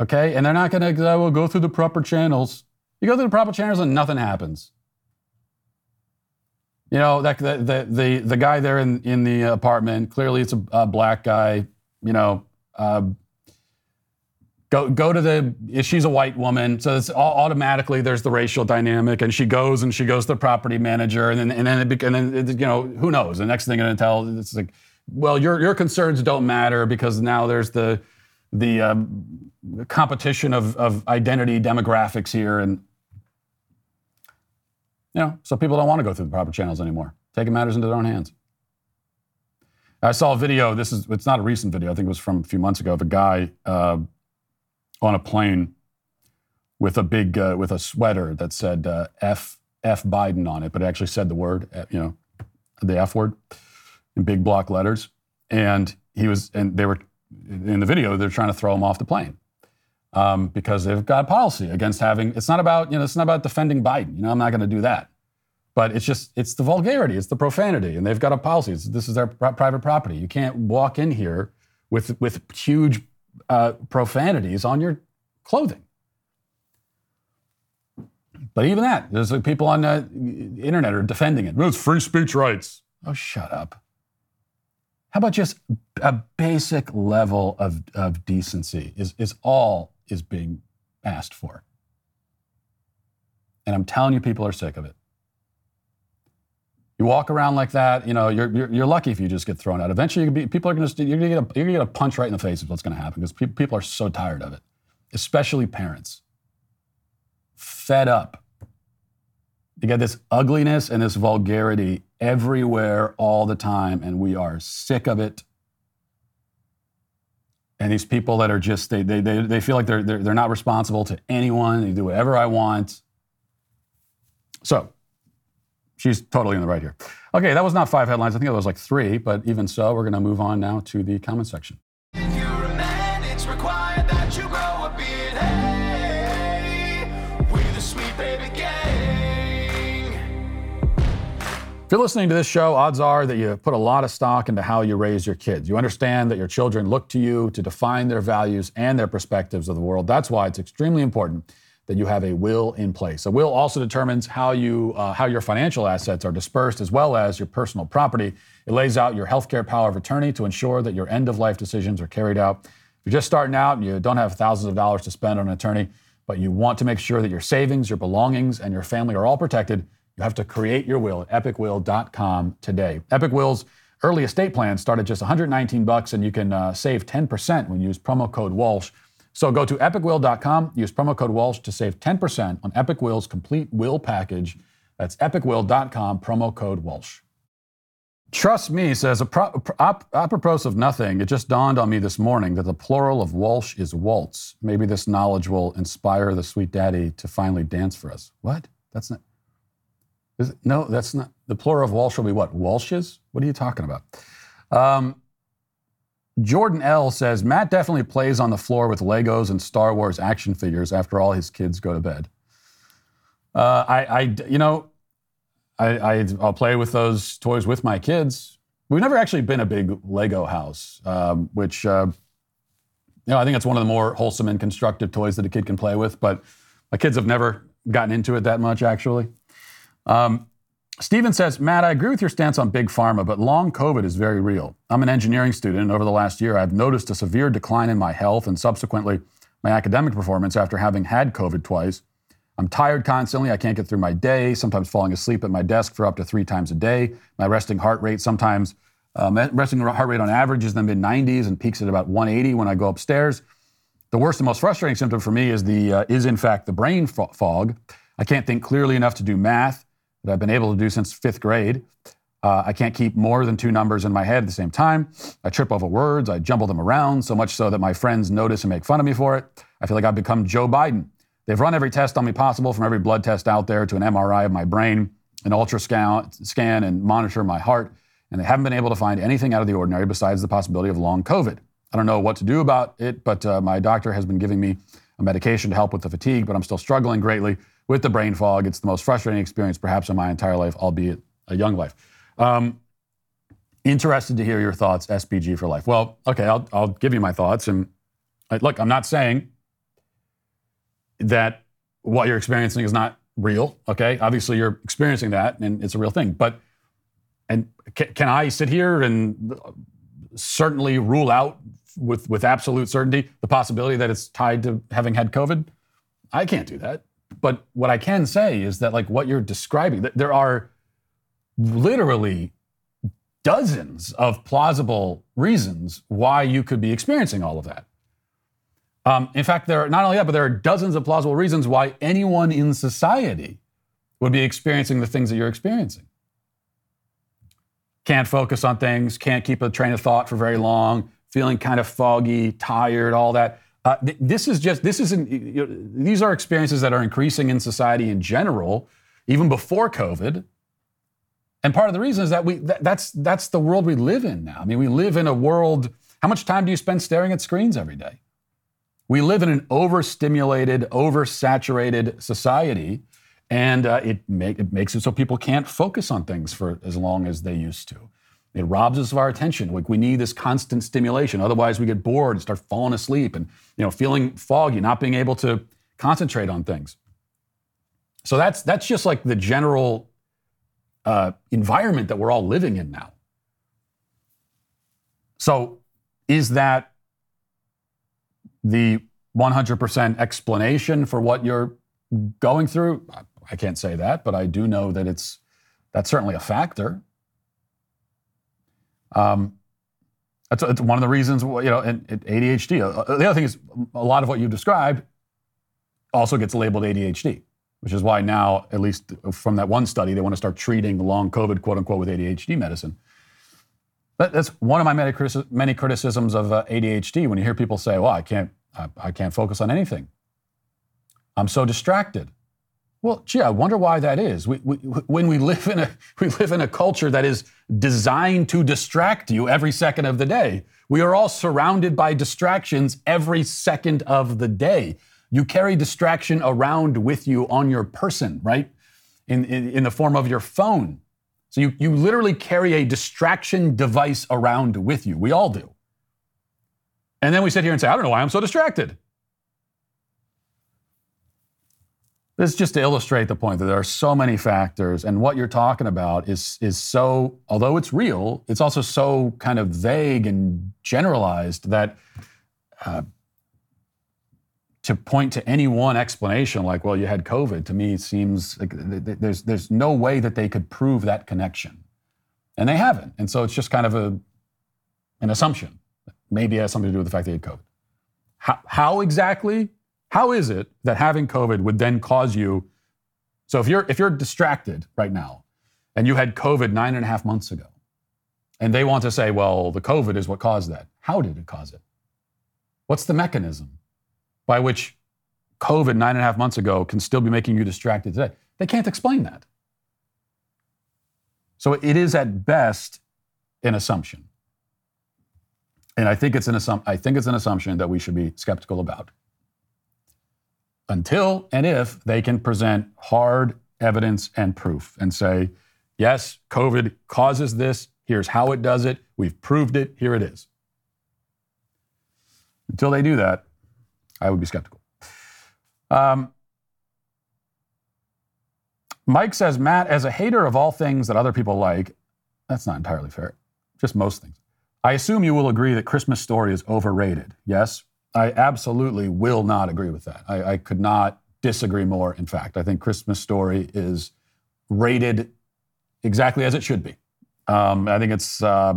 Okay? And they're not going to well, go through the proper channels. You go through the proper channels and nothing happens. You know, that, the, the, the, the guy there in, in the apartment, clearly it's a, a black guy, you know, uh, go, go to the, if she's a white woman. So it's automatically there's the racial dynamic and she goes and she goes to the property manager and then, and then, it, and then it, you know, who knows? The next thing going to tell, it's like, well, your your concerns don't matter because now there's the the um, competition of of identity demographics here, and you know, so people don't want to go through the proper channels anymore, taking matters into their own hands. I saw a video. This is it's not a recent video. I think it was from a few months ago of a guy uh, on a plane with a big uh, with a sweater that said uh, "F F Biden" on it, but it actually said the word, uh, you know, the F word in big block letters. And he was, and they were in the video, they're trying to throw him off the plane um, because they've got policy against having. It's not about, you know, it's not about defending Biden. You know, I'm not going to do that. But it's just, it's the vulgarity, it's the profanity, and they've got a policy. It's, this is their private property. You can't walk in here with with huge uh, profanities on your clothing. But even that, there's like people on the internet are defending it. It's free speech rights. Oh, shut up. How about just a basic level of, of decency is, is all is being asked for. And I'm telling you, people are sick of it. You walk around like that, you know, you're, you're, you're lucky if you just get thrown out. Eventually, be, people are going to, you're going to get a, punch right in the face is what's going to happen because pe- people are so tired of it, especially parents. Fed up. You get this ugliness and this vulgarity everywhere all the time, and we are sick of it. And these people that are just, they, they, they, they feel like they're, they're, they're not responsible to anyone. They do whatever I want. So, she's totally in the right here. Okay, that was not five headlines. I think it was like three, but even so, we're going to move on now to the comment section. If you're listening to this show, odds are that you put a lot of stock into how you raise your kids. You understand that your children look to you to define their values and their perspectives of the world. That's why it's extremely important that you have a will in place. A will also determines how you uh, how your financial assets are dispersed as well as your personal property. It lays out your healthcare power of attorney to ensure that your end of life decisions are carried out. If you're just starting out and you don't have thousands of dollars to spend on an attorney, but you want to make sure that your savings, your belongings, and your family are all protected, you have to create your will at epicwill.com today. Epic Will's early estate plan start at just 119 bucks, and you can uh, save 10% when you use promo code Walsh. So go to epicwill.com, use promo code Walsh to save 10% on Epic Will's complete will package. That's epicwill.com, promo code Walsh. Trust me, says, apropos of nothing, it just dawned on me this morning that the plural of Walsh is waltz. Maybe this knowledge will inspire the sweet daddy to finally dance for us. What? That's not. It, no, that's not. The plural of Walsh will be what? Walshes? What are you talking about? Um, Jordan L says Matt definitely plays on the floor with Legos and Star Wars action figures after all his kids go to bed. Uh, I, I, you know, I, will play with those toys with my kids. We've never actually been a big Lego house, um, which, uh, you know, I think it's one of the more wholesome and constructive toys that a kid can play with. But my kids have never gotten into it that much, actually. Um, Steven says, Matt, I agree with your stance on big pharma, but long COVID is very real. I'm an engineering student, and over the last year, I've noticed a severe decline in my health and subsequently my academic performance after having had COVID twice. I'm tired constantly. I can't get through my day, sometimes falling asleep at my desk for up to three times a day. My resting heart rate sometimes, um, resting heart rate on average is in the mid 90s and peaks at about 180 when I go upstairs. The worst and most frustrating symptom for me is the uh, is in fact the brain fog. I can't think clearly enough to do math that I've been able to do since fifth grade. Uh, I can't keep more than two numbers in my head at the same time. I trip over words. I jumble them around so much so that my friends notice and make fun of me for it. I feel like I've become Joe Biden. They've run every test on me possible, from every blood test out there to an MRI of my brain, an ultrasound scan, and monitor my heart, and they haven't been able to find anything out of the ordinary besides the possibility of long COVID. I don't know what to do about it, but uh, my doctor has been giving me a medication to help with the fatigue, but I'm still struggling greatly with the brain fog. It's the most frustrating experience, perhaps, in my entire life, albeit a young life. Um, interested to hear your thoughts, SPG for life. Well, okay, I'll, I'll give you my thoughts. And uh, look, I'm not saying that what you're experiencing is not real. Okay, obviously you're experiencing that, and it's a real thing. But and can, can I sit here and certainly rule out with with absolute certainty the possibility that it's tied to having had COVID? I can't do that. But what I can say is that, like, what you're describing, there are literally dozens of plausible reasons why you could be experiencing all of that. Um, in fact, there are not only that, but there are dozens of plausible reasons why anyone in society would be experiencing the things that you're experiencing. Can't focus on things, can't keep a train of thought for very long, feeling kind of foggy, tired, all that. Uh, th- this is just this isn't. You know, these are experiences that are increasing in society in general, even before COVID. And part of the reason is that we th- that's that's the world we live in now. I mean, we live in a world. How much time do you spend staring at screens every day? We live in an overstimulated, oversaturated society, and uh, it, make, it makes it so people can't focus on things for as long as they used to. It robs us of our attention. Like we need this constant stimulation. Otherwise, we get bored and start falling asleep and you know feeling foggy, not being able to concentrate on things. So that's that's just like the general uh, environment that we're all living in now. So is that the 100% explanation for what you're going through? I can't say that, but I do know that it's that's certainly a factor. Um, that's, that's, one of the reasons, you know, and, and ADHD. Uh, uh, the other thing is, a lot of what you described also gets labeled ADHD, which is why now, at least from that one study, they want to start treating long COVID, quote unquote, with ADHD medicine. But that's one of my many, many criticisms of uh, ADHD. When you hear people say, "Well, I can't, I, I can't focus on anything. I'm so distracted." Well, gee, I wonder why that is. We, we, when we live in a we live in a culture that is designed to distract you every second of the day. We are all surrounded by distractions every second of the day. You carry distraction around with you on your person, right? In, in, in the form of your phone. So you, you literally carry a distraction device around with you. We all do. And then we sit here and say, I don't know why I'm so distracted. This is just to illustrate the point that there are so many factors, and what you're talking about is is so. Although it's real, it's also so kind of vague and generalized that uh, to point to any one explanation, like "well, you had COVID," to me seems like there's there's no way that they could prove that connection, and they haven't. And so it's just kind of a an assumption. Maybe it has something to do with the fact that you had COVID. How, how exactly? How is it that having COVID would then cause you? So if you're if you're distracted right now, and you had COVID nine and a half months ago, and they want to say, well, the COVID is what caused that. How did it cause it? What's the mechanism by which COVID nine and a half months ago can still be making you distracted today? They can't explain that. So it is at best an assumption. And I think it's an assum- I think it's an assumption that we should be skeptical about. Until and if they can present hard evidence and proof and say, yes, COVID causes this. Here's how it does it. We've proved it. Here it is. Until they do that, I would be skeptical. Um, Mike says, Matt, as a hater of all things that other people like, that's not entirely fair, just most things. I assume you will agree that Christmas Story is overrated. Yes, I absolutely will not agree with that. I, I could not disagree more. In fact, I think Christmas Story is rated exactly as it should be. Um, I think it's, uh,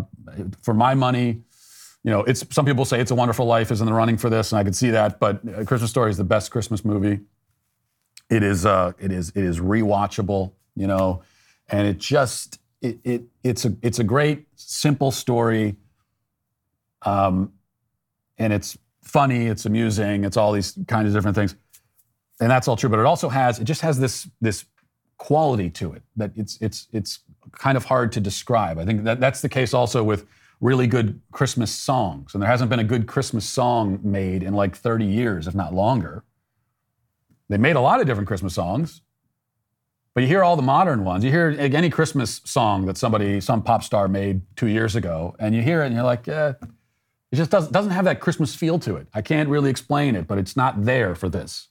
for my money, you know, it's some people say It's a Wonderful Life is in the running for this, and I could see that. But uh, Christmas Story is the best Christmas movie. It is, uh, it is, it is rewatchable. You know, and it just, it, it it's a, it's a great simple story. Um, and it's funny, it's amusing, it's all these kinds of different things, and that's all true. But it also has, it just has this this quality to it that it's it's it's kind of hard to describe. I think that that's the case also with really good Christmas songs. And there hasn't been a good Christmas song made in like 30 years, if not longer. They made a lot of different Christmas songs, but you hear all the modern ones. You hear any Christmas song that somebody, some pop star made two years ago, and you hear it and you're like, eh, it just doesn't, doesn't have that Christmas feel to it. I can't really explain it, but it's not there for this.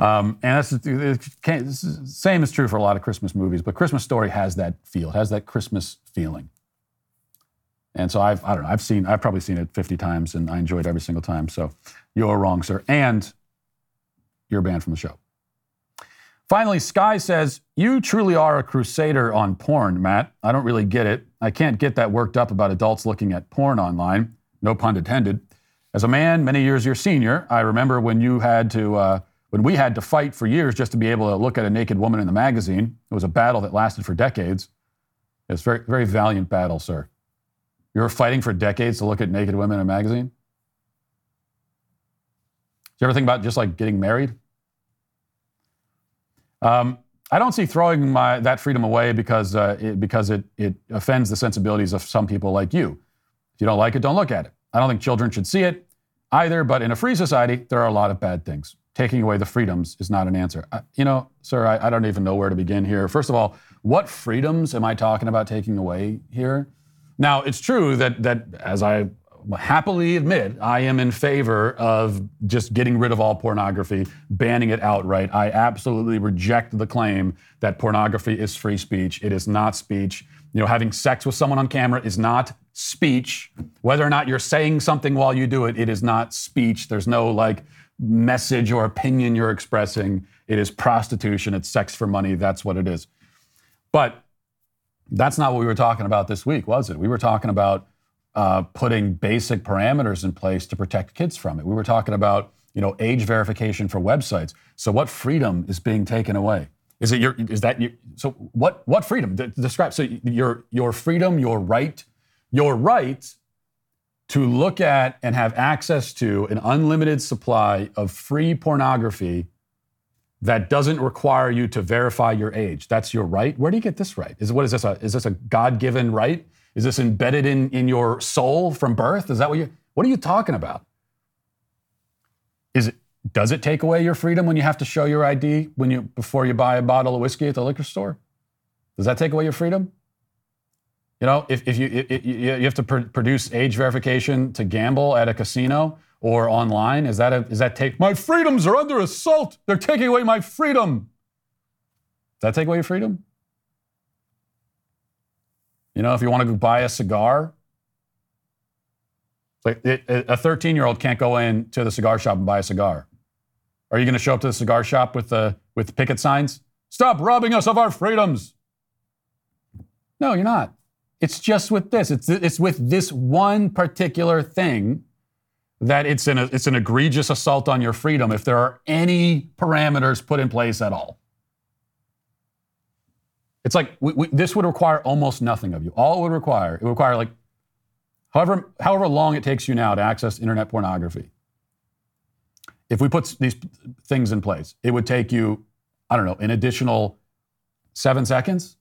Um, and that's the same is true for a lot of Christmas movies, but Christmas Story has that feel. It has that Christmas feeling. And so I've, I don't know, I've seen, I've probably seen it 50 times and I enjoyed every single time. So you're wrong, sir. And you're banned from the show. Finally, Sky says, You truly are a crusader on porn, Matt. I don't really get it. I can't get that worked up about adults looking at porn online. No pun intended. As a man, many years your senior, I remember when you had to, uh, when we had to fight for years just to be able to look at a naked woman in the magazine. It was a battle that lasted for decades. It's a very, very valiant battle, sir. You were fighting for decades to look at naked women in a magazine? Do you ever think about just like getting married? Um, I don't see throwing my, that freedom away because, uh, it, because it, it offends the sensibilities of some people like you. If you don't like it, don't look at it. I don't think children should see it either, but in a free society, there are a lot of bad things. Taking away the freedoms is not an answer. I, you know, sir, I, I don't even know where to begin here. First of all, what freedoms am I talking about taking away here? Now, it's true that, that as I happily admit, I am in favor of just getting rid of all pornography, banning it outright. I absolutely reject the claim that pornography is free speech. It is not speech. You know, having sex with someone on camera is not speech. Whether or not you're saying something while you do it, it is not speech. There's no like message or opinion you're expressing. It is prostitution. It's sex for money. That's what it is. But that's not what we were talking about this week, was it? We were talking about uh, putting basic parameters in place to protect kids from it. We were talking about you know age verification for websites. So what freedom is being taken away? Is it your? Is that your? So what? What freedom? describe. So your your freedom, your right, your right to look at and have access to an unlimited supply of free pornography that doesn't require you to verify your age. That's your right. Where do you get this right? Is what is this a is this a God-given right? Is this embedded in, in your soul from birth? Is that what you what are you talking about? Is it does it take away your freedom when you have to show your ID when you before you buy a bottle of whiskey at the liquor store? Does that take away your freedom? You know, if, if you, if you have to pr- produce age verification to gamble at a casino, or online? Is that a, is that take my freedoms are under assault? They're taking away my freedom. Does that take away your freedom? You know, if you want to go buy a cigar, like it, a 13 year old can't go in to the cigar shop and buy a cigar. Are you going to show up to the cigar shop with the with picket signs? Stop robbing us of our freedoms. No, you're not. It's just with this. It's, it's with this one particular thing that it's an, it's an egregious assault on your freedom if there are any parameters put in place at all. It's like we, we, this would require almost nothing of you. All it would require, it would require like however, however long it takes you now to access internet pornography. If we put these things in place, it would take you, I don't know, an additional seven seconds.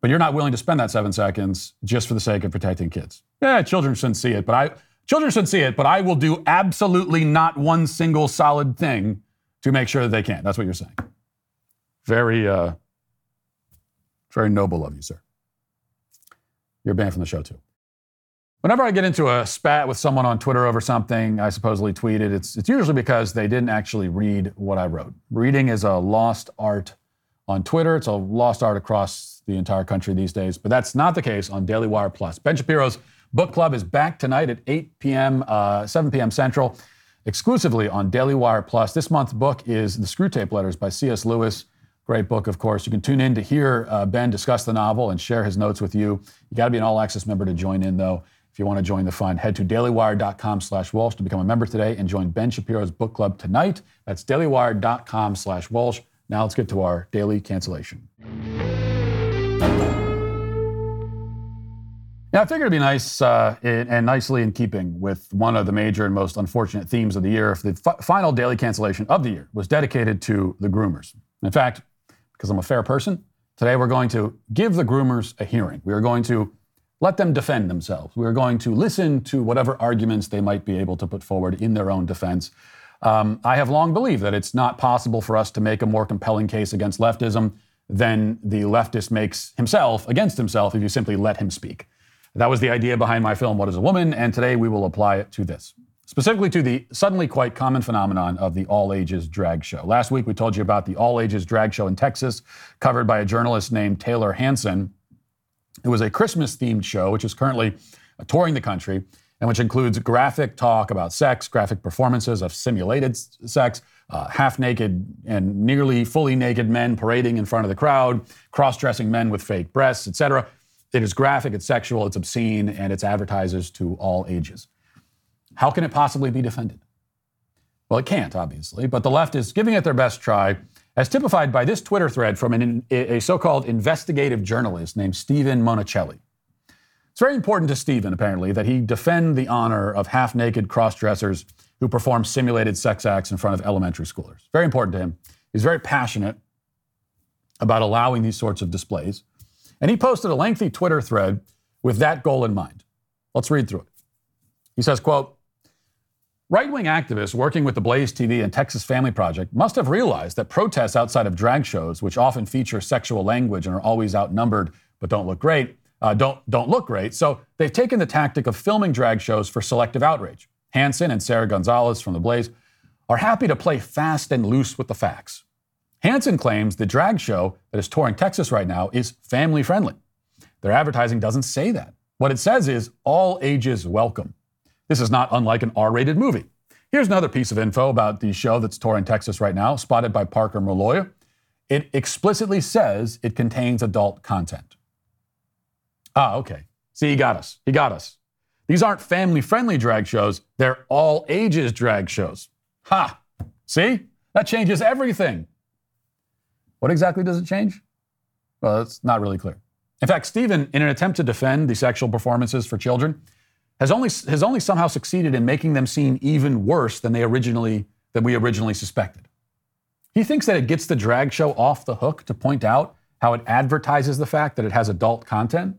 but you're not willing to spend that seven seconds just for the sake of protecting kids. Yeah, children shouldn't see it, but I children shouldn't see it, but I will do absolutely not one single solid thing to make sure that they can't. That's what you're saying. Very, uh, very noble of you, sir. You're banned from the show too. Whenever I get into a spat with someone on Twitter over something I supposedly tweeted, it's, it's usually because they didn't actually read what I wrote. Reading is a lost art on Twitter. It's a lost art across the entire country these days, but that's not the case on Daily Wire Plus. Ben Shapiro's book club is back tonight at 8 p.m., uh, 7 p.m. Central, exclusively on Daily Wire Plus. This month's book is The Screwtape Letters by C.S. Lewis. Great book, of course. You can tune in to hear uh, Ben discuss the novel and share his notes with you. You got to be an all access member to join in, though. If you want to join the fun, head to dailywire.com slash Walsh to become a member today and join Ben Shapiro's book club tonight. That's dailywire.com slash Walsh. Now let's get to our daily cancellation. Now, I figured it'd be nice uh, and nicely in keeping with one of the major and most unfortunate themes of the year if the f- final daily cancellation of the year was dedicated to the groomers. In fact, because I'm a fair person, today we're going to give the groomers a hearing. We are going to let them defend themselves. We are going to listen to whatever arguments they might be able to put forward in their own defense. Um, I have long believed that it's not possible for us to make a more compelling case against leftism than the leftist makes himself against himself if you simply let him speak. That was the idea behind my film, What is a Woman? And today we will apply it to this, specifically to the suddenly quite common phenomenon of the all ages drag show. Last week we told you about the all ages drag show in Texas, covered by a journalist named Tayler Hansen. It was a Christmas themed show, which is currently touring the country and which includes graphic talk about sex, graphic performances of simulated sex, uh, half naked and nearly fully naked men parading in front of the crowd, cross dressing men with fake breasts, etc. It is graphic, it's sexual, it's obscene, and it's advertises to all ages. How can it possibly be defended? Well, it can't, obviously, but the left is giving it their best try as typified by this Twitter thread from an, a so called investigative journalist named Steven Monacelli. It's very important to Steven, apparently, that he defend the honor of half naked cross dressers who perform simulated sex acts in front of elementary schoolers. Very important to him. He's very passionate about allowing these sorts of displays. And he posted a lengthy Twitter thread with that goal in mind. Let's read through it. He says, quote, Right wing activists working with the Blaze TV and Texas Family Project must have realized that protests outside of drag shows, which often feature sexual language and are always outnumbered but don't look great, uh, don't, don't look great. So they've taken the tactic of filming drag shows for selective outrage. Hansen and Sarah Gonzalez from the Blaze are happy to play fast and loose with the facts. Hansen claims the drag show that is touring Texas right now is family friendly. Their advertising doesn't say that. What it says is all ages welcome. This is not unlike an R rated movie. Here's another piece of info about the show that's touring Texas right now, spotted by Parker Molloy. It explicitly says it contains adult content. Ah, okay. See, he got us. He got us. These aren't family friendly drag shows, they're all ages drag shows. Ha! See? That changes everything. What exactly does it change? Well, it's not really clear. In fact, Steven, in an attempt to defend the sexual performances for children, has only, has only somehow succeeded in making them seem even worse than they originally than we originally suspected. He thinks that it gets the drag show off the hook to point out how it advertises the fact that it has adult content.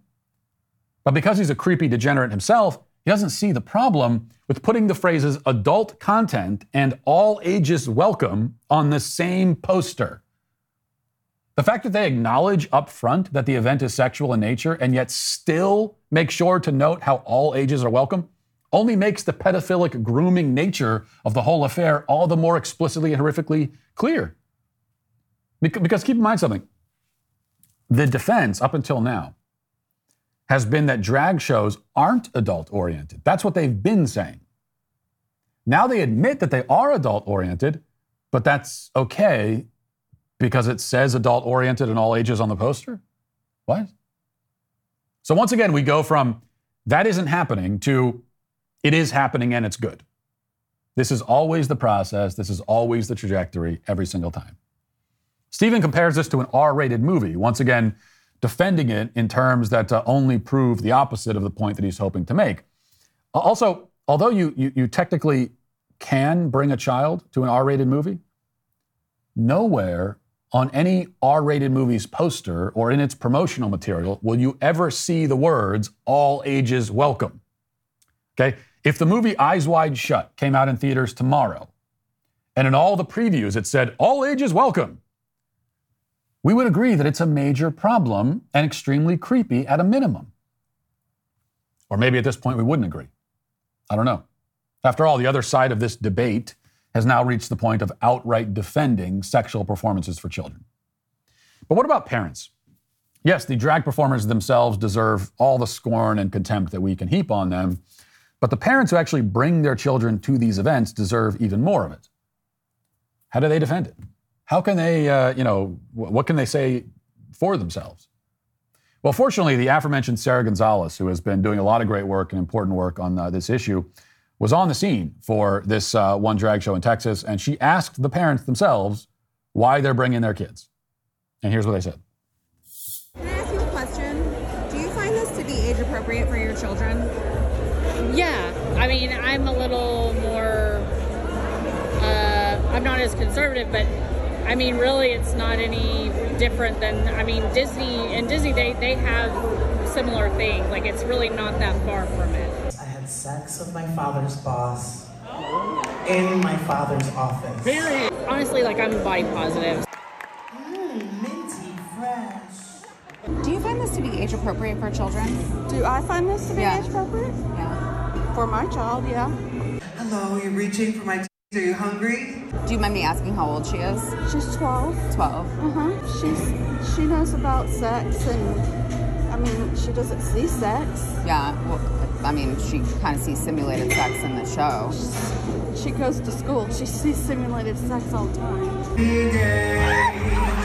But because he's a creepy degenerate himself, he doesn't see the problem with putting the phrases adult content and all ages welcome on the same poster. The fact that they acknowledge up front that the event is sexual in nature and yet still make sure to note how all ages are welcome only makes the pedophilic grooming nature of the whole affair all the more explicitly and horrifically clear. Because keep in mind something the defense up until now has been that drag shows aren't adult oriented. That's what they've been saying. Now they admit that they are adult oriented, but that's okay because it says adult oriented and all ages on the poster? What? So once again, we go from that isn't happening to it is happening and it's good. This is always the process. This is always the trajectory every single time. Steven compares this to an R rated movie, once again, defending it in terms that uh, only prove the opposite of the point that he's hoping to make. Also, although you, you, you technically can bring a child to an R rated movie, nowhere on any R rated movie's poster or in its promotional material will you ever see the words all ages welcome. Okay? If the movie Eyes Wide Shut came out in theaters tomorrow, and in all the previews it said all ages welcome, we would agree that it's a major problem and extremely creepy at a minimum. Or maybe at this point we wouldn't agree. I don't know. After all, the other side of this debate has now reached the point of outright defending sexual performances for children. But what about parents? Yes, the drag performers themselves deserve all the scorn and contempt that we can heap on them, but the parents who actually bring their children to these events deserve even more of it. How do they defend it? How can they, uh, you know, what can they say for themselves? Well, fortunately, the aforementioned Sarah Gonzalez, who has been doing a lot of great work and important work on uh, this issue, was on the scene for this uh, one drag show in Texas, and she asked the parents themselves why they're bringing their kids. And here's what they said. Can I ask you a question? Do you find this to be age appropriate for your children? Yeah, I mean, I'm a little more. Uh, I'm not as conservative, but I mean, really, it's not any different than. I mean, Disney and Disney they they have similar things. Like it's really not that far from it. I had sex with my father's boss in my father's office. Very honestly, like I'm body positive. Mmm, minty fresh. Do you find this to be age appropriate for children? Do I find this to be Yeah. age appropriate? Yeah. For my child, yeah. Hello, you're reaching for my. Are you hungry? Do you mind me asking how old she is? She's 12. 12. Uh-huh. She's she knows about sex and I mean, she doesn't see sex. Yeah. Well, I mean, she kind of sees simulated sex in the show. She goes to school. She sees simulated sex all the time.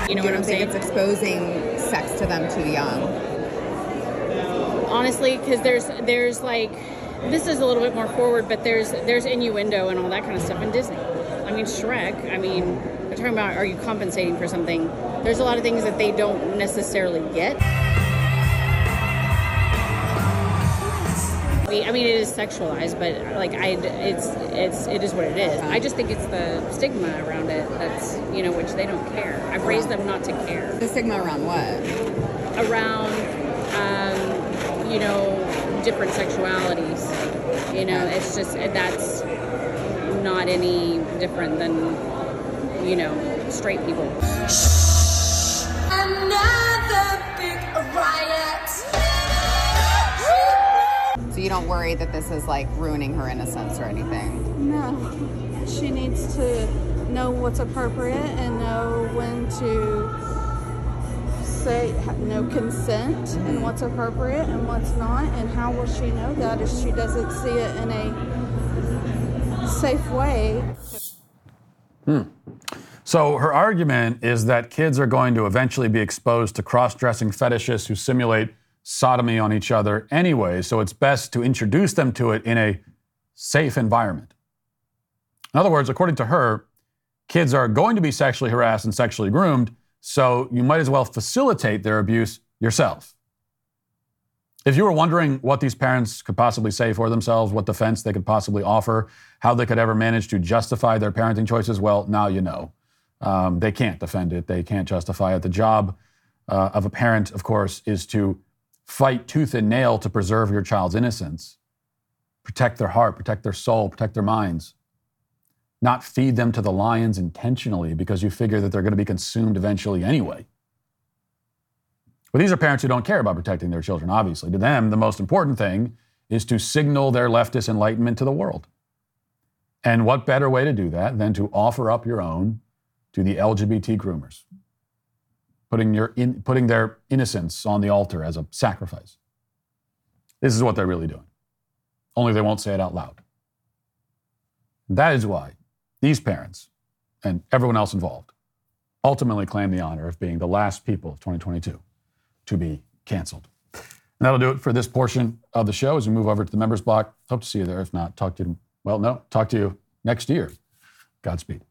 You know what I'm don't think saying? it's exposing sex to them too young? Honestly, because there's there's like this is a little bit more forward, but there's there's innuendo and all that kind of stuff in Disney. I mean, Shrek. I mean, we're talking about are you compensating for something? There's a lot of things that they don't necessarily get. I mean, I mean, it is sexualized, but like I, it's it's it is what it is. I just think it's the stigma around it that's you know which they don't care. I've raised them not to care The stigma around what? around um, you know different sexualities. You know, it's just that's not any different than you know straight people. Another big riot. You don't worry that this is like ruining her innocence or anything? No. She needs to know what's appropriate and know when to say no consent and what's appropriate and what's not and how will she know that if she doesn't see it in a safe way Hmm. So her argument is that kids are going to eventually be exposed to cross-dressing fetishists who simulate sodomy on each other anyway, so it's best to introduce them to it in a safe environment. In other words, according to her, kids are going to be sexually harassed and sexually groomed, so you might as well facilitate their abuse yourself. If you were wondering what these parents could possibly say for themselves, what defense they could possibly offer, how they could ever manage to justify their parenting choices, well, now you know. Um, they can't defend it, they can't justify it. The job uh, of a parent, of course, is to fight tooth and nail to preserve your child's innocence, protect their heart, protect their soul, protect their minds. Not feed them to the lions intentionally because you figure that they're going to be consumed eventually anyway. But these are parents who don't care about protecting their children, obviously. To them, the most important thing is to signal their leftist enlightenment to the world. And what better way to do that than to offer up your own to the LGBT groomers, putting, your in, putting their innocence on the altar as a sacrifice? This is what they're really doing. Only they won't say it out loud. That is why these parents and everyone else involved ultimately claim the honor of being the last people of 2022 to be canceled. And that'll do it for this portion of the show as we move over to the members block. Hope to see you there. If not, talk to you, well, no, talk to you next year. Godspeed.